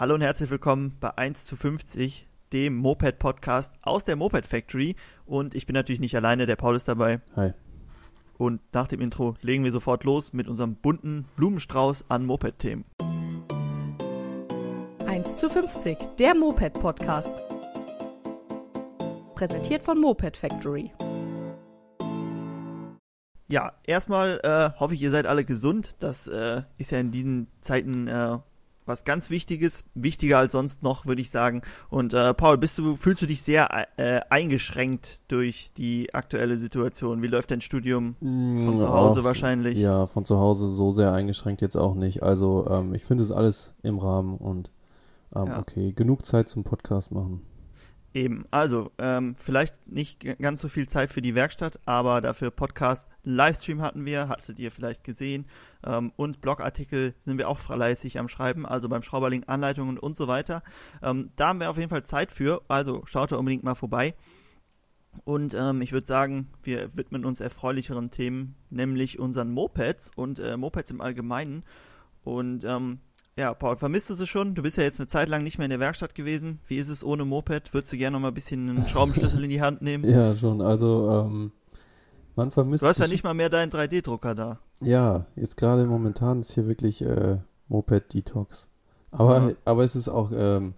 Hallo und herzlich willkommen bei 1 zu 50, dem Moped-Podcast aus der Moped Factory. Und ich bin natürlich nicht alleine, der Paul ist dabei. Hi. Und nach dem Intro legen wir sofort los mit unserem bunten Blumenstrauß an Moped-Themen. 1 zu 50, der Moped-Podcast. Präsentiert von Moped Factory. Ja, erstmal äh, hoffe ich, ihr seid alle gesund. Das äh, ist ja in diesen Zeiten äh, was ganz Wichtiges, wichtiger als sonst noch, würde ich sagen. Und äh, Paul, bist du, fühlst du dich sehr äh, eingeschränkt durch die aktuelle Situation? Wie läuft dein Studium von zu Hause Ach, wahrscheinlich? Ja, von zu Hause so sehr eingeschränkt jetzt auch nicht. Also ähm, ich finde es alles im Rahmen und ähm, Ja. okay, genug Zeit zum Podcast machen. Eben, also ähm, vielleicht nicht ganz so viel Zeit für die Werkstatt, aber dafür Podcast, Livestream hatten wir, hattet ihr vielleicht gesehen ähm, und Blogartikel sind wir auch fleißig am Schreiben, also beim Schrauberling Anleitungen und so weiter. Ähm, da haben wir auf jeden Fall Zeit für, also schaut da unbedingt mal vorbei. Und ähm, ich würde sagen, wir widmen uns erfreulicheren Themen, nämlich unseren Mopeds und äh, Mopeds im Allgemeinen. Und ähm, ja, Paul, vermisst du sie schon? Du bist ja jetzt eine Zeit lang nicht mehr in der Werkstatt gewesen. Wie ist es ohne Moped? Würdest du gerne noch mal ein bisschen einen Schraubenschlüssel in die Hand nehmen? Ja, schon. Also ähm, man vermisst Du hast ja nicht mal mehr deinen 3D-Drucker da. Ja, jetzt gerade momentan ist hier wirklich äh, Moped-Detox. Aber, Ja. aber es ist auch, ähm,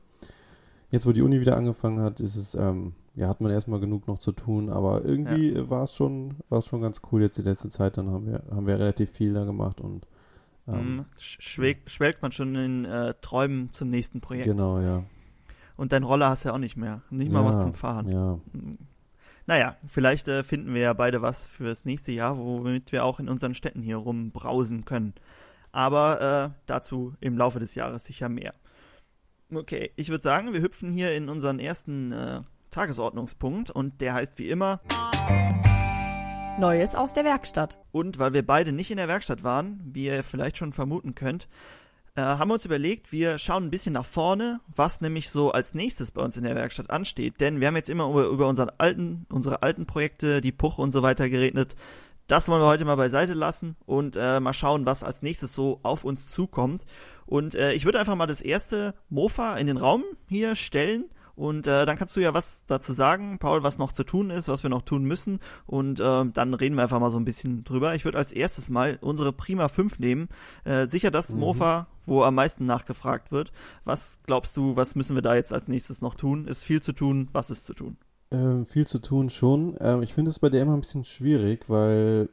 jetzt wo die Uni wieder angefangen hat, ist es, ähm, ja, hat man erstmal genug noch zu tun, aber irgendwie äh, war es schon, war es schon ganz cool jetzt die letzte Zeit, dann haben wir, haben wir relativ viel da gemacht und ähm. Sch- Schwelgt, schwelgt man schon in äh, Träumen zum nächsten Projekt. genau, ja. Und dein Roller hast du ja auch nicht mehr. Nicht mal ja, was zum Fahren. Ja, Mhm. Naja, vielleicht äh, finden wir ja beide was fürs nächste Jahr, womit wir auch in unseren Städten hier rumbrausen können. Aber äh, dazu im Laufe des Jahres sicher mehr. Okay, ich würde sagen, wir hüpfen hier in unseren ersten äh, Tagesordnungspunkt und der heißt wie immer, Neues aus der Werkstatt. und weil wir beide nicht in der Werkstatt waren, wie ihr vielleicht schon vermuten könnt, äh, haben wir uns überlegt, wir schauen ein bisschen nach vorne, was nämlich so als nächstes bei uns in der Werkstatt ansteht. Denn wir haben jetzt immer über, über unseren alten, unsere alten Projekte, die Puch und so weiter geredet. Das wollen wir heute mal beiseite lassen und äh, mal schauen, was als nächstes so auf uns zukommt. Und äh, ich würde einfach mal das erste Mofa in den Raum hier stellen. Und äh, dann kannst du ja was dazu sagen, Paul, was noch zu tun ist, was wir noch tun müssen. Und äh, dann reden wir einfach mal so ein bisschen drüber. Ich würde als erstes mal unsere Prima 5 nehmen. Äh, sicher das Mhm. Mofa, wo am meisten nachgefragt wird. Was glaubst du, was müssen wir da jetzt als nächstes noch tun? Ist viel zu tun? Was ist zu tun? ähm, viel zu tun schon. Ähm, ich finde es bei der immer ein bisschen schwierig, weil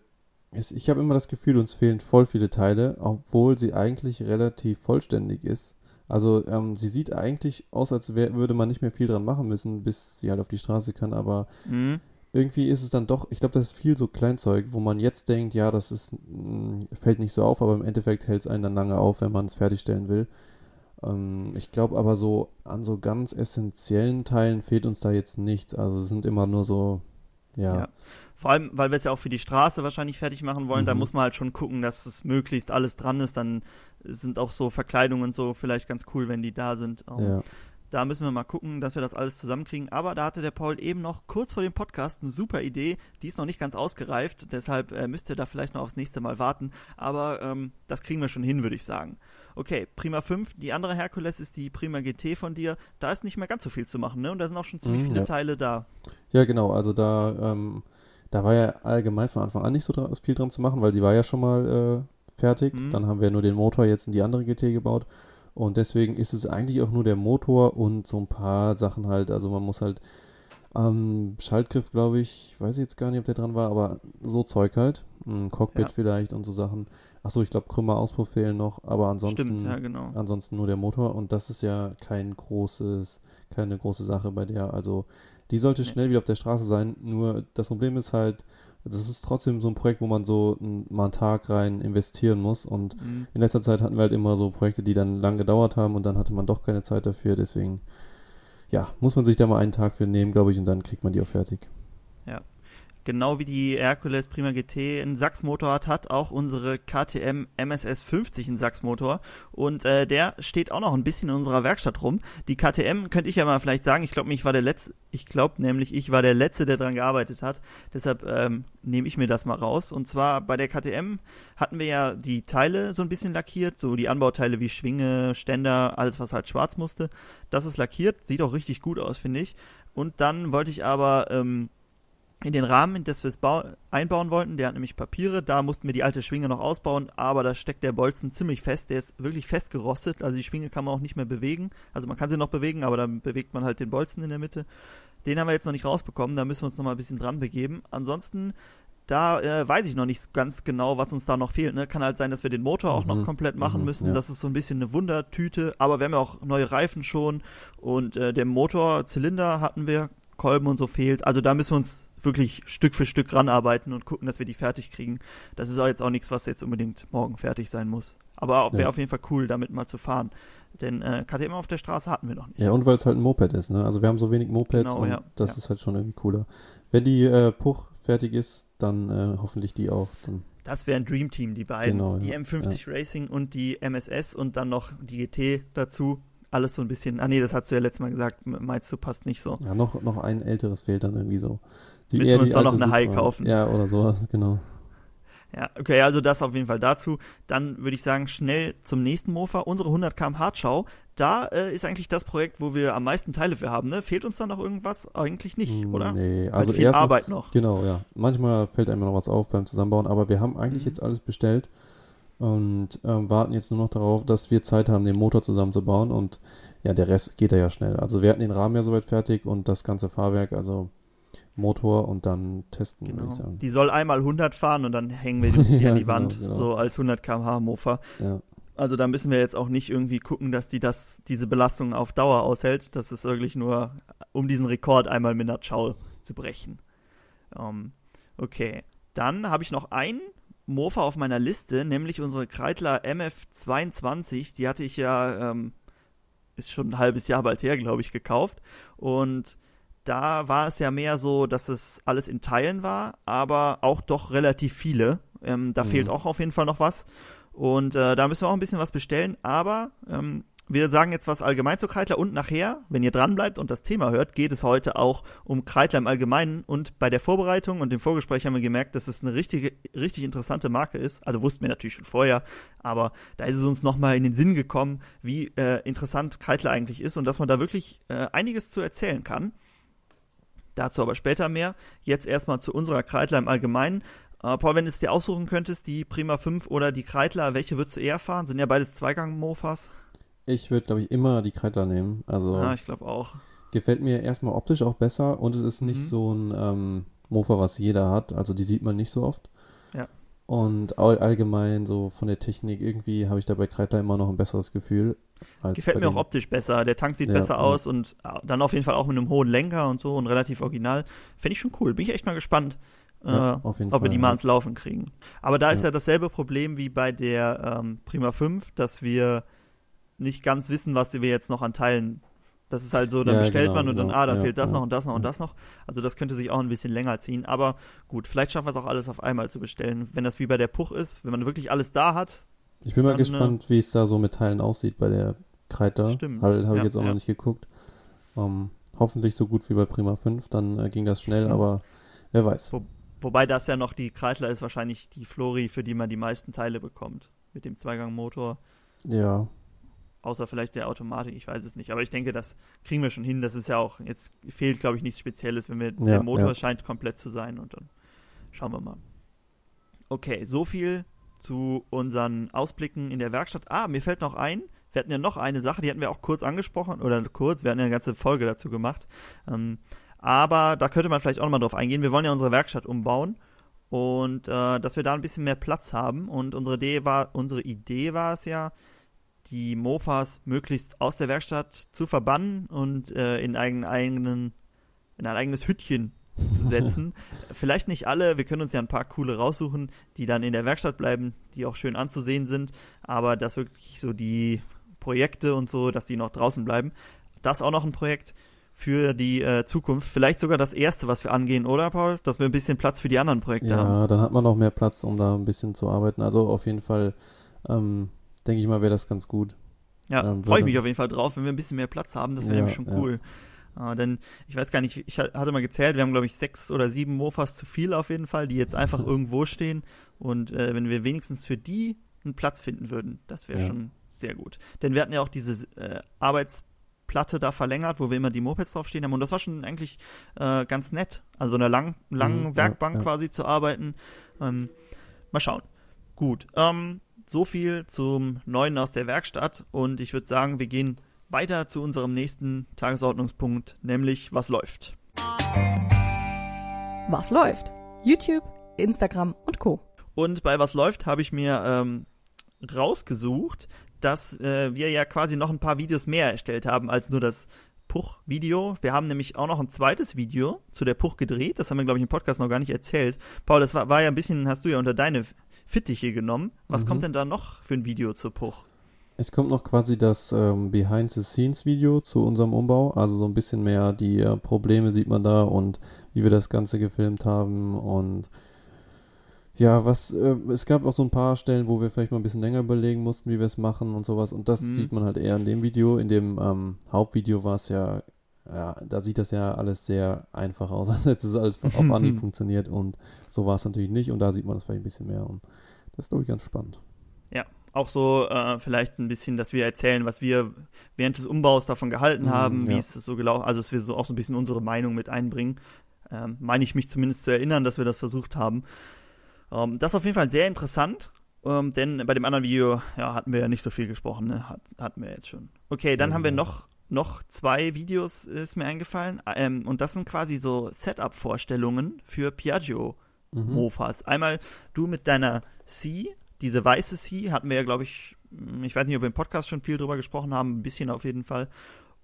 es, ich habe immer das Gefühl, uns fehlen voll viele Teile, obwohl sie eigentlich relativ vollständig ist. Also ähm, sie sieht eigentlich aus, als wär, würde man nicht mehr viel dran machen müssen, bis sie halt auf die Straße kann, aber Mhm. irgendwie ist es dann doch, ich glaube, das ist viel so Kleinzeug, wo man jetzt denkt, ja, das ist, mh, fällt nicht so auf, aber im Endeffekt hält es einen dann lange auf, wenn man es fertigstellen will. Ähm, ich glaube aber so, an so ganz essentiellen Teilen fehlt uns da jetzt nichts. Also es sind immer nur so, ja, Ja. Vor allem, weil wir es ja auch für die Straße wahrscheinlich fertig machen wollen, da Mhm. muss man halt schon gucken, dass es möglichst alles dran ist. Dann sind auch so Verkleidungen und so vielleicht ganz cool, wenn die da sind. Ähm, ja. Da müssen wir mal gucken, dass wir das alles zusammenkriegen. Aber da hatte der Paul eben noch kurz vor dem Podcast eine super Idee. Die ist noch nicht ganz ausgereift, deshalb äh, müsst ihr da vielleicht noch aufs nächste Mal warten. Aber ähm, das kriegen wir schon hin, würde ich sagen. Okay, Prima 5. Die andere Herkules ist die Prima GT von dir. Da ist nicht mehr ganz so viel zu machen, ne? Und da sind auch schon ziemlich Mhm, viele ja. Teile da. Ja, genau. Also da, ähm, da war ja allgemein von Anfang an nicht so dra viel dran zu machen, weil die war ja schon mal äh, fertig. Mhm. Dann haben wir nur den Motor jetzt in die andere GT gebaut. Und deswegen ist es eigentlich auch nur der Motor und so ein paar Sachen halt. Also man muss halt am Schaltgriff, glaube ich, weiß ich jetzt gar nicht, ob der dran war, aber so Zeug halt. Ein Cockpit Ja. vielleicht und so Sachen. Achso, ich glaube, Krümmer Auspuff fehlen noch, aber ansonsten, Stimmt, ja, genau. ansonsten nur der Motor. Und das ist ja kein großes, keine große Sache bei der. Also die sollte Nee. schnell wieder auf der Straße sein. Nur das Problem ist halt, das ist trotzdem so ein Projekt, wo man so mal einen Tag rein investieren muss. Und Mhm. in letzter Zeit hatten wir halt immer so Projekte, die dann lang gedauert haben und dann hatte man doch keine Zeit dafür. Deswegen, ja, muss man sich da mal einen Tag für nehmen, glaube ich, und dann kriegt man die auch fertig. Genau wie die Hercules Prima GT einen Sachsmotor hat, hat auch unsere KTM MSS 50 einen Sachsmotor und äh, der steht auch noch ein bisschen in unserer Werkstatt rum. Die KTM könnte ich ja mal vielleicht sagen, ich glaube, ich war der letzte, ich glaube nämlich, ich war der letzte, der dran gearbeitet hat. Deshalb ähm, nehme ich mir das mal raus. Und zwar bei der KTM hatten wir ja die Teile so ein bisschen lackiert, so die Anbauteile wie Schwinge, Ständer, alles was halt schwarz musste. Das ist lackiert, sieht auch richtig gut aus, finde ich. Und dann wollte ich aber ähm, in den Rahmen, in das wir es einbauen wollten, der hat nämlich Papiere, da mussten wir die alte Schwinge noch ausbauen, aber da steckt der Bolzen ziemlich fest, der ist wirklich festgerostet, also die Schwinge kann man auch nicht mehr bewegen, also man kann sie noch bewegen, aber dann bewegt man halt den Bolzen in der Mitte. Den haben wir jetzt noch nicht rausbekommen, da müssen wir uns noch mal ein bisschen dran begeben. Ansonsten, da äh, weiß ich noch nicht ganz genau, was uns da noch fehlt. Ne? Kann halt sein, dass wir den Motor auch mhm. noch komplett machen mhm, müssen. Ja. Das ist so ein bisschen eine Wundertüte, aber wir haben ja auch neue Reifen schon und äh, der Motorzylinder hatten wir, Kolben und so fehlt. Also da müssen wir uns wirklich Stück für Stück ranarbeiten und gucken, dass wir die fertig kriegen. Das ist auch jetzt auch nichts, was jetzt unbedingt morgen fertig sein muss. Aber wäre ja. auf jeden Fall cool, damit mal zu fahren. Denn äh, KTM auf der Straße hatten wir noch nicht. Ja, und weil es halt ein Moped ist, ne? Also wir haben so wenig Mopeds genau, und ja, das ja. ist halt schon irgendwie cooler. Wenn die äh, Puch fertig ist, dann äh, hoffentlich die auch. Dann das wäre ein Dream Team, die beiden. Genau, die M50 Racing und die MSS und dann noch die GT dazu alles so ein bisschen. Ah nee, das hast du ja letztes Mal gesagt, meinst du, passt nicht so. Ja, noch, noch ein älteres fehlt dann irgendwie so. Die, Müssen wir uns doch noch eine High kaufen. Ja, oder so, genau. Ja, okay, also das auf jeden Fall dazu. Dann würde ich sagen, schnell zum nächsten Mofa. Unsere 100 km Hardschau. Da äh, ist eigentlich das Projekt, wo wir am meisten Teile für haben. Ne? Fehlt uns da noch irgendwas? Eigentlich nicht, hm, oder? Nee, also viel Arbeit mal, noch. Genau, ja. Manchmal fällt einem noch was auf beim Zusammenbauen, aber wir haben eigentlich mhm. jetzt alles bestellt und ähm, warten jetzt nur noch darauf, dass wir Zeit haben, den Motor zusammenzubauen und ja, der Rest geht ja schnell. Also wir hatten den Rahmen ja soweit fertig und das ganze Fahrwerk, also Motor und dann testen, genau. würde ich sagen. Die soll einmal 100 fahren und dann hängen wir die ja, an die genau, Wand, genau. so als 100 km/h Mofa. Ja. Also da müssen wir jetzt auch nicht irgendwie gucken, dass die das, diese Belastung auf Dauer aushält. Das ist wirklich nur, um diesen Rekord einmal mit einer Schau zu brechen. Um, ähm, okay. Dann habe ich noch einen Mofa auf meiner Liste, nämlich unsere Kreitler MF22. Die hatte ich ja, ähm, ist schon ein halbes Jahr bald her, glaube ich, gekauft. Und da war es ja mehr so, dass es alles in Teilen war, aber auch doch relativ viele. Ähm, da mhm. fehlt auch auf jeden Fall noch was. Und äh, da müssen wir auch ein bisschen was bestellen. Aber ähm, wir sagen jetzt was allgemein zu Kreitler und nachher, wenn ihr dran bleibt und das Thema hört, geht es heute auch um Kreitler im Allgemeinen. Und bei der Vorbereitung und dem Vorgespräch haben wir gemerkt, dass es eine richtige, richtig interessante Marke ist. Also wussten wir natürlich schon vorher, aber da ist es uns nochmal in den Sinn gekommen, wie äh, interessant Kreitler eigentlich ist und dass man da wirklich äh, einiges zu erzählen kann. Dazu aber später mehr. Jetzt erstmal zu unserer Kreitler im Allgemeinen. Äh, Paul, wenn du es dir aussuchen könntest, die Prima 5 oder die Kreitler, welche würdest du eher fahren? Sind ja beides Zweigang-Mofas. Ich würde, glaube ich, immer die Kreitler nehmen. Also ja, ich glaube auch. Gefällt mir erstmal optisch auch besser und es ist nicht mhm. so ein ähm, Mofa, was jeder hat. Also die sieht man nicht so oft. Und all, allgemein so von der Technik irgendwie habe ich da bei Kreitler immer noch ein besseres Gefühl. Gefällt mir auch optisch besser. Der Tank sieht ja, besser ja. aus und äh, dann auf jeden Fall auch mit einem hohen Lenker und so und relativ original. Fände ich schon cool. Bin ich echt mal gespannt, ja, äh, ob Fall, wir die mal ans Laufen kriegen. Aber da ist ja dasselbe Problem wie bei der ähm, Prima 5, dass wir nicht ganz wissen, was wir jetzt noch an Teilen. Das ist halt so, dann bestellt genau, man und dann, genau. ah, dann fehlt das noch und das noch und das noch. Also das könnte sich auch ein bisschen länger ziehen. Aber gut, vielleicht schaffen wir es auch alles auf einmal zu bestellen. Wenn das wie bei der Puch ist, wenn man wirklich alles da hat, ich bin mal dann, gespannt, äh, wie es da so mit Teilen aussieht bei der Kreiter. Stimmt. Habe hab ja, ich jetzt auch ja. noch nicht geguckt. Um, ähm, hoffentlich so gut wie bei Prima 5, dann äh, ging das schnell, mhm. aber wer weiß. Wo, wobei das ja noch die Kreitler ist, wahrscheinlich die Flori, für die man die meisten Teile bekommt. Mit dem Zweigangmotor. Ja. Außer vielleicht der Automatik, ich weiß es nicht. Aber ich denke, das kriegen wir schon hin. Das ist ja auch, jetzt fehlt, glaube ich, nichts Spezielles, wenn wir, ja, der Motor scheint komplett zu sein und dann schauen wir mal. Okay, so viel zu unseren Ausblicken in der Werkstatt. Ah, mir fällt noch ein, wir hatten ja noch eine Sache, die hatten wir auch kurz angesprochen, oder kurz, wir hatten ja eine ganze Folge dazu gemacht. Ähm, aber da könnte man vielleicht auch nochmal drauf eingehen. Wir wollen ja unsere Werkstatt umbauen und äh, dass wir da ein bisschen mehr Platz haben. Und unsere Idee war, unsere Idee war es ja, die Mofas möglichst aus der Werkstatt zu verbannen und äh, in, einen eigenen, in ein eigenes Hüttchen zu setzen. Vielleicht nicht alle, wir können uns ja ein paar coole raussuchen, die dann in der Werkstatt bleiben, die auch schön anzusehen sind, aber dass wirklich so die Projekte und so, dass die noch draußen bleiben. Das auch noch ein Projekt. für die äh, Zukunft. Vielleicht sogar das erste, was wir angehen, oder Paul? Dass wir ein bisschen Platz für die anderen Projekte ja, haben. dann hat man noch mehr Platz, um da ein bisschen zu arbeiten. Also auf jeden Fall, ähm, denke ich mal, wäre das ganz gut. Ja, Ähm, freue ich mich auf jeden Fall drauf, wenn wir ein bisschen mehr Platz haben. Das wäre Ja, nämlich schon ja. cool. Äh, denn ich weiß gar nicht, ich ha- hatte mal gezählt, wir haben glaube ich sechs oder sieben Mofas zu viel auf jeden Fall, die jetzt einfach irgendwo stehen. Und äh, wenn wir wenigstens für die einen Platz finden würden, das wäre Ja. schon sehr gut. Denn wir hatten ja auch diese äh, Arbeitsplatte da verlängert, wo wir immer die Mopeds draufstehen haben. Und das war schon eigentlich äh, ganz nett. Also in einer lang, langen Mhm, ja, Werkbank ja. quasi zu arbeiten. Ähm, mal schauen. Gut. Ähm, so viel zum Neuen aus der Werkstatt. Und ich würde sagen, wir gehen weiter zu unserem nächsten Tagesordnungspunkt, nämlich was läuft. Was läuft? YouTube, Instagram und Co. Und bei was läuft habe ich mir ähm, rausgesucht, dass äh, wir ja quasi noch ein paar Videos mehr erstellt haben als nur das Puch-Video. Wir haben nämlich auch noch ein zweites Video zu der Puch gedreht. Das haben wir, glaube ich, im Podcast noch gar nicht erzählt. Paul, das war, war ja ein bisschen, hast du ja unter deine Fittiche genommen. Was Mhm. kommt denn da noch für ein Video zur Puch? Es kommt noch quasi das ähm, Behind-the-Scenes-Video zu unserem Umbau. Also so ein bisschen mehr die äh, Probleme sieht man da und wie wir das Ganze gefilmt haben. Und ja, was, äh, es gab auch so ein paar Stellen, wo wir vielleicht mal ein bisschen länger überlegen mussten, wie wir es machen und sowas. Und das Mhm. sieht man halt eher in dem Video. In dem ähm, Hauptvideo war es ja, ja, da sieht das ja alles sehr einfach aus. Also jetzt ist alles auf Anhieb funktioniert und so war es natürlich nicht. Und da sieht man das vielleicht ein bisschen mehr. Und das ist, glaube ich, ganz spannend. Auch so äh, vielleicht ein bisschen, dass wir erzählen, was wir während des Umbaus davon gehalten Mhm, haben, wie ja. ist es so gelaufen, also dass wir so auch so ein bisschen unsere Meinung mit einbringen. Ähm, meine ich mich zumindest zu erinnern, dass wir das versucht haben. Ähm, das ist auf jeden Fall sehr interessant, ähm, denn bei dem anderen Video ja, hatten wir ja nicht so viel gesprochen, ne? Hat, hatten wir jetzt schon. Okay, dann Ja, haben wir genau. noch noch zwei Videos ist mir eingefallen ähm, und das sind quasi so Setup-Vorstellungen für Piaggio Mhm. Einmal du mit deiner C, diese weiße C, hatten wir ja, glaube ich, hm, ich weiß nicht, ob wir im Podcast schon viel drüber gesprochen haben, ein bisschen auf jeden Fall.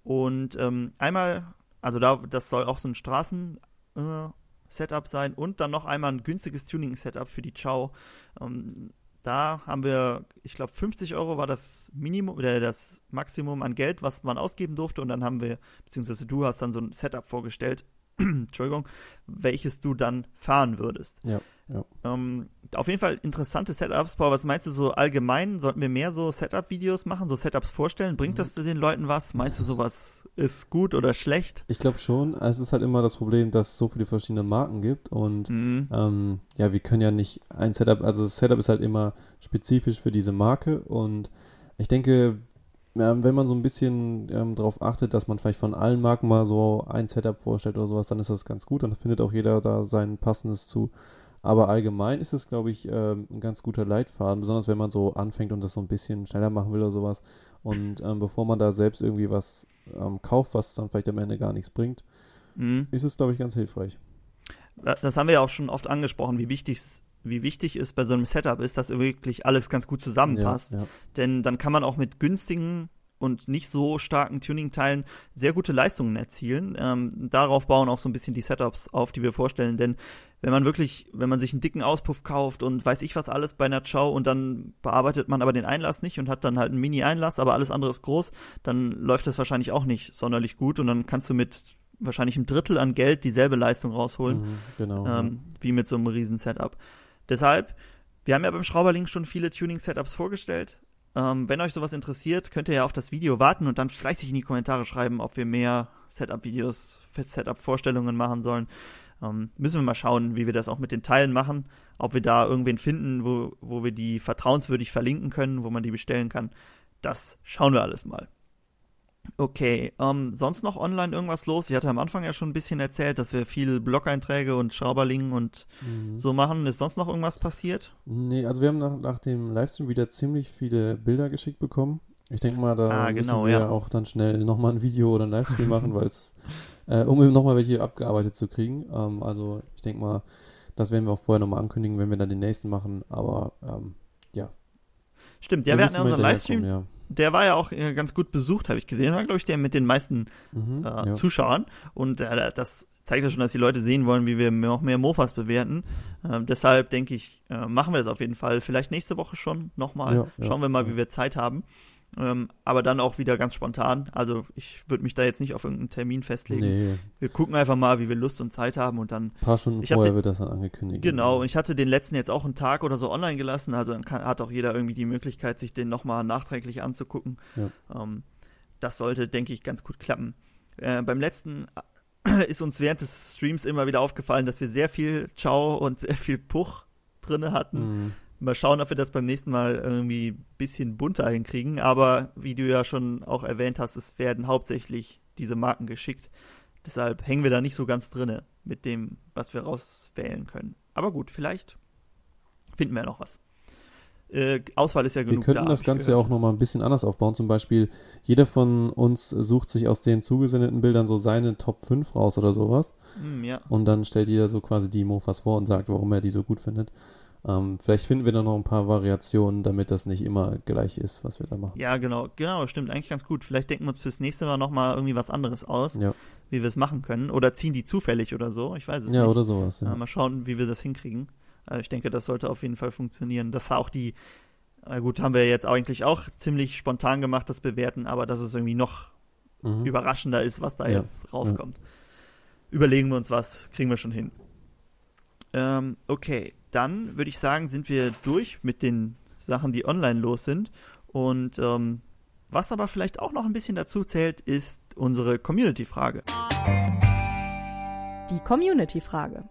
Und ähm, einmal, also da, das soll auch so ein Straßen-Setup sein und dann noch einmal ein günstiges Tuning-Setup für die Chow. Ähm, da haben wir, ich glaube, 50 Euro war das Minimum oder das Maximum an Geld, was man ausgeben durfte. Und dann haben wir, beziehungsweise du hast dann so ein Setup vorgestellt, Entschuldigung, welches du dann fahren würdest. Ja, ja. Ähm, auf jeden Fall interessante Setups. Paul, was meinst du so allgemein? Sollten wir mehr so Setup-Videos machen, so Setups vorstellen? Bringt das den Leuten was? Meinst du, sowas ist gut oder schlecht? Ich glaube schon. Es ist halt immer das Problem, dass es so viele verschiedene Marken gibt und Mhm. ähm, ja, wir können ja nicht ein Setup, also das Setup ist halt immer spezifisch für diese Marke und ich denke, wenn man so ein bisschen ähm, darauf achtet, dass man vielleicht von allen Marken mal so ein Setup vorstellt oder sowas, dann ist das ganz gut, dann findet auch jeder da sein passendes zu. Aber allgemein ist es, glaube ich, ähm, ein ganz guter Leitfaden, besonders wenn man so anfängt und das so ein bisschen schneller machen will oder sowas. Und ähm, bevor man da selbst irgendwie was ähm, kauft, was dann vielleicht am Ende gar nichts bringt, Mhm. ist es, glaube ich, ganz hilfreich. Das haben wir ja auch schon oft angesprochen, wie wichtig es wie wichtig es bei so einem Setup ist, dass wirklich alles ganz gut zusammenpasst. Ja, ja. Denn dann kann man auch mit günstigen und nicht so starken Tuning-Teilen sehr gute Leistungen erzielen. Ähm, darauf bauen auch so ein bisschen die Setups auf, die wir vorstellen. Denn wenn man wirklich, wenn man sich einen dicken Auspuff kauft und weiß ich was alles bei einer Chow und dann bearbeitet man aber den Einlass nicht und hat dann halt einen Mini-Einlass, aber alles andere ist groß, dann läuft das wahrscheinlich auch nicht sonderlich gut und dann kannst du mit wahrscheinlich einem Drittel an Geld dieselbe Leistung rausholen Mhm, genau. ähm, wie mit so einem riesen Setup. Deshalb, wir haben ja beim Schrauberling schon viele Tuning-Setups vorgestellt. Ähm, wenn euch sowas interessiert, könnt ihr ja auf das Video warten und dann fleißig in die Kommentare schreiben, ob wir mehr Setup-Videos, Setup-Vorstellungen machen sollen. Ähm, müssen wir mal schauen, wie wir das auch mit den Teilen machen. Ob wir da irgendwen finden, wo, wo wir die vertrauenswürdig verlinken können, wo man die bestellen kann. Das schauen wir alles mal. Okay, ähm, sonst noch online irgendwas los? Ich hatte am Anfang ja schon ein bisschen erzählt, dass wir viel Blog-Einträge und Schrauberling und Mhm. so machen. Ist sonst noch irgendwas passiert? Nee, also wir haben nach, nach dem Livestream wieder ziemlich viele Bilder geschickt bekommen. Ich denke mal, da Ah, müssen genau, wir ja. auch dann schnell nochmal ein Video oder ein Livestream machen, weil es, äh, um nochmal welche abgearbeitet zu kriegen. Ähm, also ich denke mal, das werden wir auch vorher nochmal ankündigen, wenn wir dann den nächsten machen. Aber ähm, Stimmt, ja, wir hatten ja müssen unseren Livestream, hinterherkommen, der war ja auch äh, ganz gut besucht, habe ich gesehen. War, glaube ich, der mit den meisten. Mhm, äh, ja. Zuschauern. Und äh, das zeigt ja schon, dass die Leute sehen wollen, wie wir noch mehr Mofas bewerten. Ähm, deshalb denke ich, äh, machen wir das auf jeden Fall. Vielleicht nächste Woche schon nochmal. Ja, Schauen wir mal, wie wir Zeit haben. Ähm, aber dann auch wieder ganz spontan. Also ich würde mich da jetzt nicht auf irgendeinen Termin festlegen. Nee, Wir gucken einfach mal, wie wir Lust und Zeit haben und dann ein paar Stunden Ich vorher den- wird das dann angekündigt. Genau, und ich hatte den letzten jetzt auch einen Tag oder so online gelassen, also dann kann, hat auch jeder irgendwie die Möglichkeit, sich den nochmal nachträglich anzugucken. Ja. Ähm, das sollte, denke ich, ganz gut klappen. Äh, beim letzten ist uns während des Streams immer wieder aufgefallen, dass wir sehr viel Ciao und sehr viel Puch drinne hatten. Mhm. Mal schauen, ob wir das beim nächsten Mal irgendwie ein bisschen bunter hinkriegen. Aber wie du ja schon auch erwähnt hast, es werden hauptsächlich diese Marken geschickt. Deshalb hängen wir da nicht so ganz drinne mit dem, was wir rauswählen können. Aber gut, vielleicht finden wir ja noch was. Äh, Auswahl ist ja Wir genug könnten da, das Ganze ja auch nochmal ein bisschen anders aufbauen. Zum Beispiel, jeder von uns sucht sich aus den zugesendeten Bildern so seine Top 5 raus oder sowas. Hm, ja. Und dann stellt jeder so quasi die Mofas vor und sagt, warum er die so gut findet. Ähm, vielleicht finden wir da noch ein paar Variationen, damit das nicht immer gleich ist, was wir da machen. ja, genau, genau, stimmt, eigentlich ganz gut. Vielleicht denken wir uns fürs nächste Mal nochmal irgendwie was anderes aus, Ja, wie wir es machen können. Oder ziehen die zufällig oder so, ich weiß es ja nicht. oder sowas. Ja. Ja. mal schauen, wie wir das hinkriegen. Äh, ich denke, das sollte auf jeden Fall funktionieren. Das war auch die, äh, gut, haben wir jetzt eigentlich auch ziemlich spontan gemacht, das Bewerten, aber dass es irgendwie noch Mhm. überraschender ist, was da Ja, jetzt rauskommt. Überlegen wir uns was, kriegen wir schon hin. Ähm, okay, dann würde ich sagen, sind wir durch mit den Sachen, die online los sind. Und ähm, was aber vielleicht auch noch ein bisschen dazu zählt, ist unsere Community-Frage. Die Community-Frage.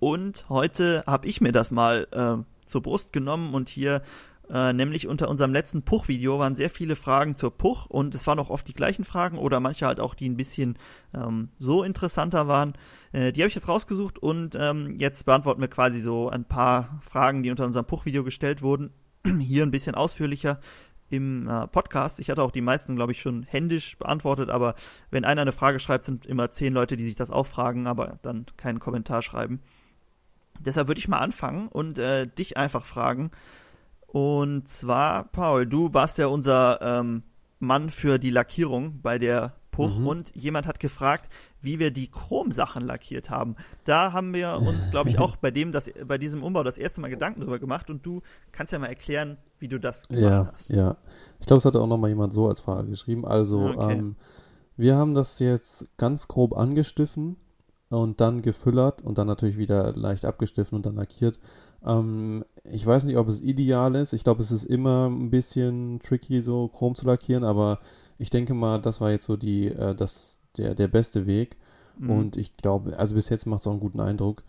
Und heute habe ich mir das mal äh, zur Brust genommen und hier äh, nämlich unter unserem letzten Puch-Video waren sehr viele Fragen zur Puch und es waren auch oft die gleichen Fragen oder manche halt auch, die ein bisschen ähm, so interessanter waren. Äh, die habe ich jetzt rausgesucht und ähm, jetzt beantworten wir quasi so ein paar Fragen, die unter unserem Puch-Video gestellt wurden. Hier ein bisschen ausführlicher im äh, Podcast. Ich hatte auch die meisten, glaube ich, schon händisch beantwortet, aber wenn einer eine Frage schreibt, sind immer zehn Leute, die sich das auch fragen, aber dann keinen Kommentar schreiben. Deshalb würde ich mal anfangen und äh, dich einfach fragen. Und zwar, Paul, du warst ja unser ähm, Mann für die Lackierung bei der Puch Mhm. und jemand hat gefragt, wie wir die Chromsachen lackiert haben. Da haben wir uns, glaube ich, auch bei dem, das, bei diesem Umbau das erste Mal Gedanken drüber gemacht und du kannst ja mal erklären, wie du das gemacht Ja, hast. ja. Ich glaube, es hatte auch noch mal jemand so als Frage geschrieben. Also, Okay. ähm, wir haben das jetzt ganz grob angestiffen und dann gefüllert und dann natürlich wieder leicht abgestiffen und dann lackiert. Ähm, ich weiß nicht, ob es ideal ist. Ich glaube, es ist immer ein bisschen tricky, so Chrom zu lackieren, aber ich denke mal, das war jetzt so die, äh, das, der, der beste Weg. Mhm. Und ich glaube, also bis jetzt macht es auch einen guten Eindruck.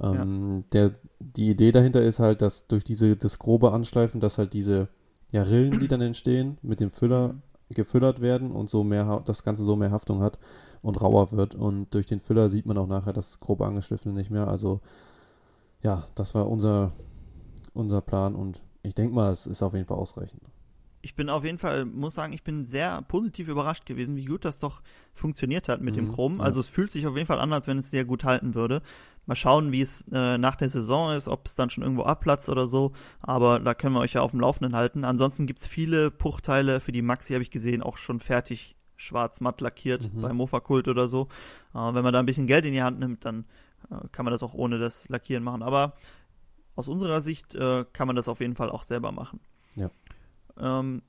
Ähm, der, die Idee dahinter ist halt, dass durch diese, das grobe Anschleifen, dass halt diese ja, Rillen, die dann entstehen, mit dem Füller Mhm. gefüllert werden und so mehr, das Ganze so mehr Haftung hat und rauer wird. Und durch den Füller sieht man auch nachher das grob angeschliffene nicht mehr. Also ja, das war unser, unser Plan und ich denke mal, es ist auf jeden Fall ausreichend. ich bin auf jeden Fall, muss sagen, ich bin sehr positiv überrascht gewesen, wie gut das doch funktioniert hat mit dem Mhm, Chrom. ja. Also es fühlt sich auf jeden Fall an, als wenn es sehr gut halten würde. Mal schauen, wie es äh, nach der Saison ist, ob es dann schon irgendwo abplatzt oder so. Aber da können wir euch ja auf dem Laufenden halten. Ansonsten gibt's viele Puchteile für die Maxi, habe ich gesehen, auch schon fertig schwarz matt lackiert Mhm. bei Mofa-Kult oder so. Äh, wenn man da ein bisschen Geld in die Hand nimmt, dann kann man das auch ohne das Lackieren machen. Aber aus unserer Sicht äh, kann man das auf jeden Fall auch selber machen. Ja. Ähm,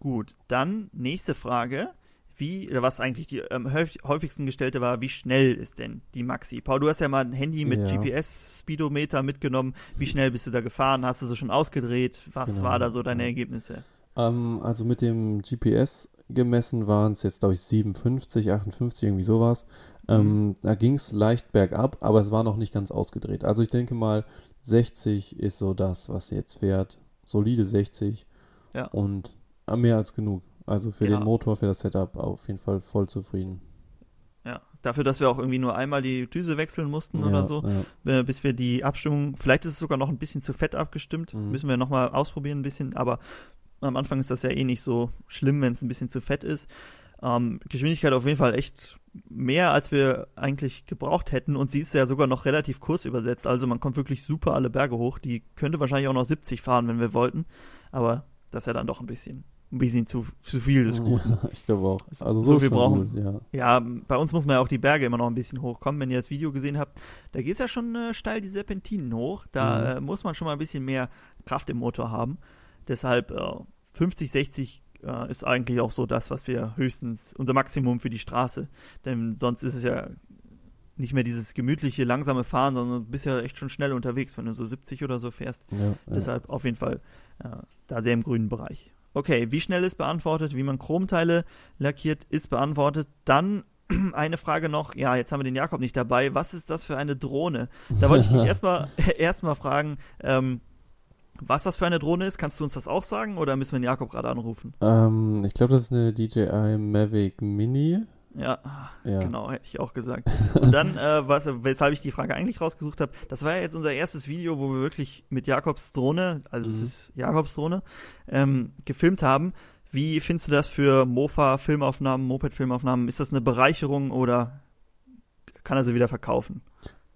gut, dann nächste Frage. Wie, oder was eigentlich die ähm, häufig, häufigsten gestellte war, wie schnell ist denn die Maxi? Paul, du hast ja mal ein Handy mit Ja. GPS-Speedometer mitgenommen. Wie schnell bist du da gefahren? Hast du sie schon ausgedreht? Was Genau, war da so deine. Ergebnisse? Ähm, also mit dem GPS gemessen waren es jetzt, glaube ich, 57, 58, irgendwie sowas. Ähm, da ging es leicht bergab, aber es war noch nicht ganz ausgedreht. Also ich denke mal, 60 ist so das, was jetzt fährt. Solide 60. Ja. Und äh, mehr als genug. Also für Ja. den Motor, für das Setup auf jeden Fall voll zufrieden. Ja, dafür, dass wir auch irgendwie nur einmal die Düse wechseln mussten ja, oder so, Ja. äh, bis wir die Abstimmung, vielleicht ist es sogar noch ein bisschen zu fett abgestimmt, Mhm. müssen wir nochmal ausprobieren ein bisschen, aber am Anfang ist das ja eh nicht so schlimm, wenn es ein bisschen zu fett ist. Ähm, Geschwindigkeit auf jeden Fall echt mehr, als wir eigentlich gebraucht hätten und sie ist ja sogar noch relativ kurz übersetzt, also man kommt wirklich super alle Berge hoch, die könnte wahrscheinlich auch noch 70 fahren, wenn wir wollten, aber das ist ja dann doch ein bisschen, ein bisschen zu, zu viel des Guten. ich glaube auch. So- Also so so, viel brauchen- gut, ja. Ja, bei uns muss man ja auch die Berge immer noch ein bisschen hochkommen. Wenn ihr das Video gesehen habt, da geht's ja schon äh, steil die Serpentinen hoch. Da Mhm. äh, muss man schon mal ein bisschen mehr Kraft im Motor haben. Deshalb äh, 50, 60 äh, ist eigentlich auch so das, was wir höchstens, unser Maximum für die Straße. Denn sonst ist es ja nicht mehr dieses gemütliche, langsame Fahren, sondern du bist ja echt schon schnell unterwegs, wenn du so 70 oder so fährst. Ja, Deshalb auf jeden Fall äh, da sehr im grünen Bereich. Okay, wie schnell ist beantwortet, wie man Chromteile lackiert, ist beantwortet. Dann eine Frage noch, ja, jetzt haben wir den Jakob nicht dabei. Was ist das für eine Drohne? Da wollte ich dich erstmal erstmal fragen, ähm, was das für eine Drohne ist. Kannst du uns das auch sagen oder müssen wir den Jakob gerade anrufen? ähm, ich glaube, das ist eine DJI Mavic Mini. Ja, Ja. genau, hätte ich auch gesagt. Und dann, äh, was, weshalb ich die Frage eigentlich rausgesucht habe, das war ja jetzt unser erstes Video, wo wir wirklich mit Jakobs Drohne, also es Mhm. ist Jakobs Drohne, ähm, gefilmt haben. Wie findest du das für Mofa-Filmaufnahmen, Moped-Filmaufnahmen? Ist das eine Bereicherung oder kann er sie wieder verkaufen?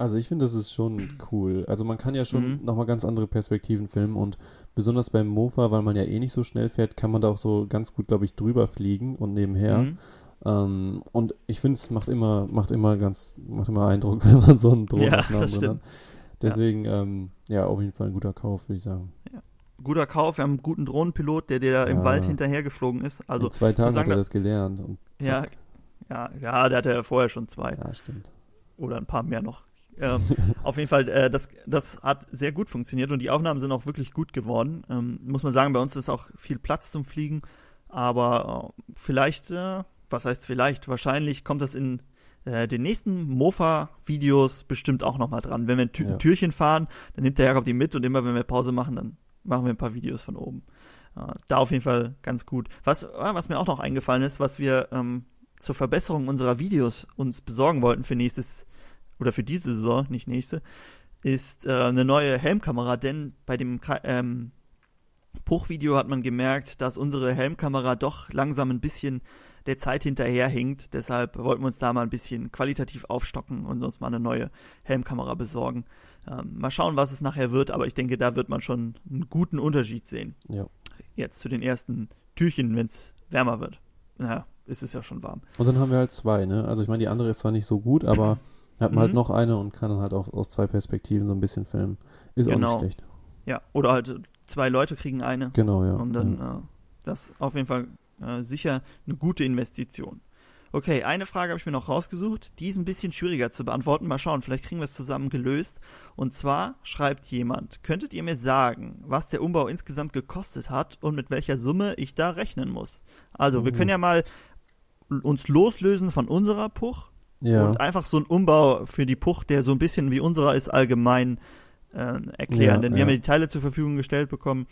Also ich finde, das ist schon cool. Also man kann ja schon Mhm. nochmal ganz andere Perspektiven filmen und besonders beim Mofa, weil man ja eh nicht so schnell fährt, kann man da auch so ganz gut, glaube ich, drüber fliegen und nebenher. Mhm. Ähm, und ich finde, es macht immer, macht immer ganz, macht immer Eindruck, wenn man so einen Drohnenaufnahmen das drin stimmt. hat. Deswegen, ähm, ja, auf jeden Fall ein guter Kauf, würde ich sagen. Guter Kauf, wir haben einen guten Drohnenpilot, der dir da im Ja. Wald hinterhergeflogen ist. Also, In zwei Tagen hat er da- das gelernt. Ja, ja, ja, der hatte ja vorher schon zwei. ja, stimmt. oder ein paar mehr noch. Ähm, auf jeden Fall, äh, das, das hat sehr gut funktioniert und die Aufnahmen sind auch wirklich gut geworden. Ähm, muss man sagen, bei uns ist auch viel Platz zum Fliegen, aber äh, vielleicht, äh, was heißt vielleicht, wahrscheinlich kommt das in äh, den nächsten Mofa-Videos bestimmt auch nochmal dran. Wenn wir ein, Tü Ja. ein Türchen fahren, dann nimmt der Jakob die mit und immer wenn wir Pause machen, dann machen wir ein paar Videos von oben. Äh, da auf jeden Fall ganz gut. Was, äh, was mir auch noch eingefallen ist, was wir ähm, zur Verbesserung unserer Videos uns besorgen wollten für nächstes oder für diese Saison, nicht nächste, ist äh, eine neue Helmkamera, denn bei dem Kra- ähm, Bruchvideo hat man gemerkt, dass unsere Helmkamera doch langsam ein bisschen der Zeit hinterherhinkt. Deshalb wollten wir uns da mal ein bisschen qualitativ aufstocken und uns mal eine neue Helmkamera besorgen. Ähm, mal schauen, was es nachher wird, aber ich denke, da wird man schon einen guten Unterschied sehen. Ja. Jetzt zu den ersten Türchen, wenn es wärmer wird. Ja, ist es ja schon warm. Und dann haben wir halt zwei, ne? Also ich meine, die andere ist zwar nicht so gut, aber hat man halt Mhm. noch eine und kann dann halt auch aus zwei Perspektiven so ein bisschen filmen. Ist auch Genau. nicht schlecht. Ja, oder halt zwei Leute kriegen eine. Genau, ja. Und dann ja. äh, das auf jeden Fall äh, sicher eine gute Investition. Okay, eine Frage habe ich mir noch rausgesucht. Die ist ein bisschen schwieriger zu beantworten. Mal schauen, vielleicht kriegen wir es zusammen gelöst. Und zwar schreibt jemand, könntet ihr mir sagen, was der Umbau insgesamt gekostet hat und mit welcher Summe ich da rechnen muss? Also, wir Uh. können ja mal uns loslösen von unserer Puch ja. und einfach so einen Umbau für die Puch, der so ein bisschen wie unserer ist, allgemein äh, erklären. Ja, Denn wir ja. haben ja die Teile zur Verfügung gestellt bekommen.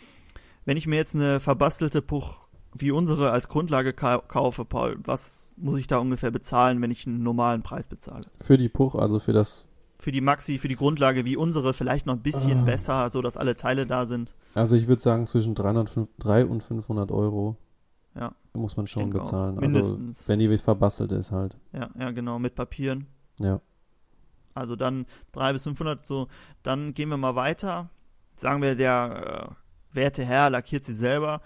Wenn ich mir jetzt eine verbastelte Puch wie unsere als Grundlage ka kaufe, Paul, was muss ich da ungefähr bezahlen, wenn ich einen normalen Preis bezahle? Für die Puch, also für das, Für die Maxi, für die Grundlage wie unsere, vielleicht noch ein bisschen Ah. besser, so dass alle Teile da sind. also ich würde sagen zwischen 300, 300 und 500 Euro Ja, muss man schon denke auch. bezahlen. Mindestens. Also wenn die verbastelt ist halt. Ja, ja, genau, mit Papieren. Ja. Also dann 300 bis 500 so. Dann gehen wir mal weiter. Sagen wir, der äh, werte Herr lackiert sie selber.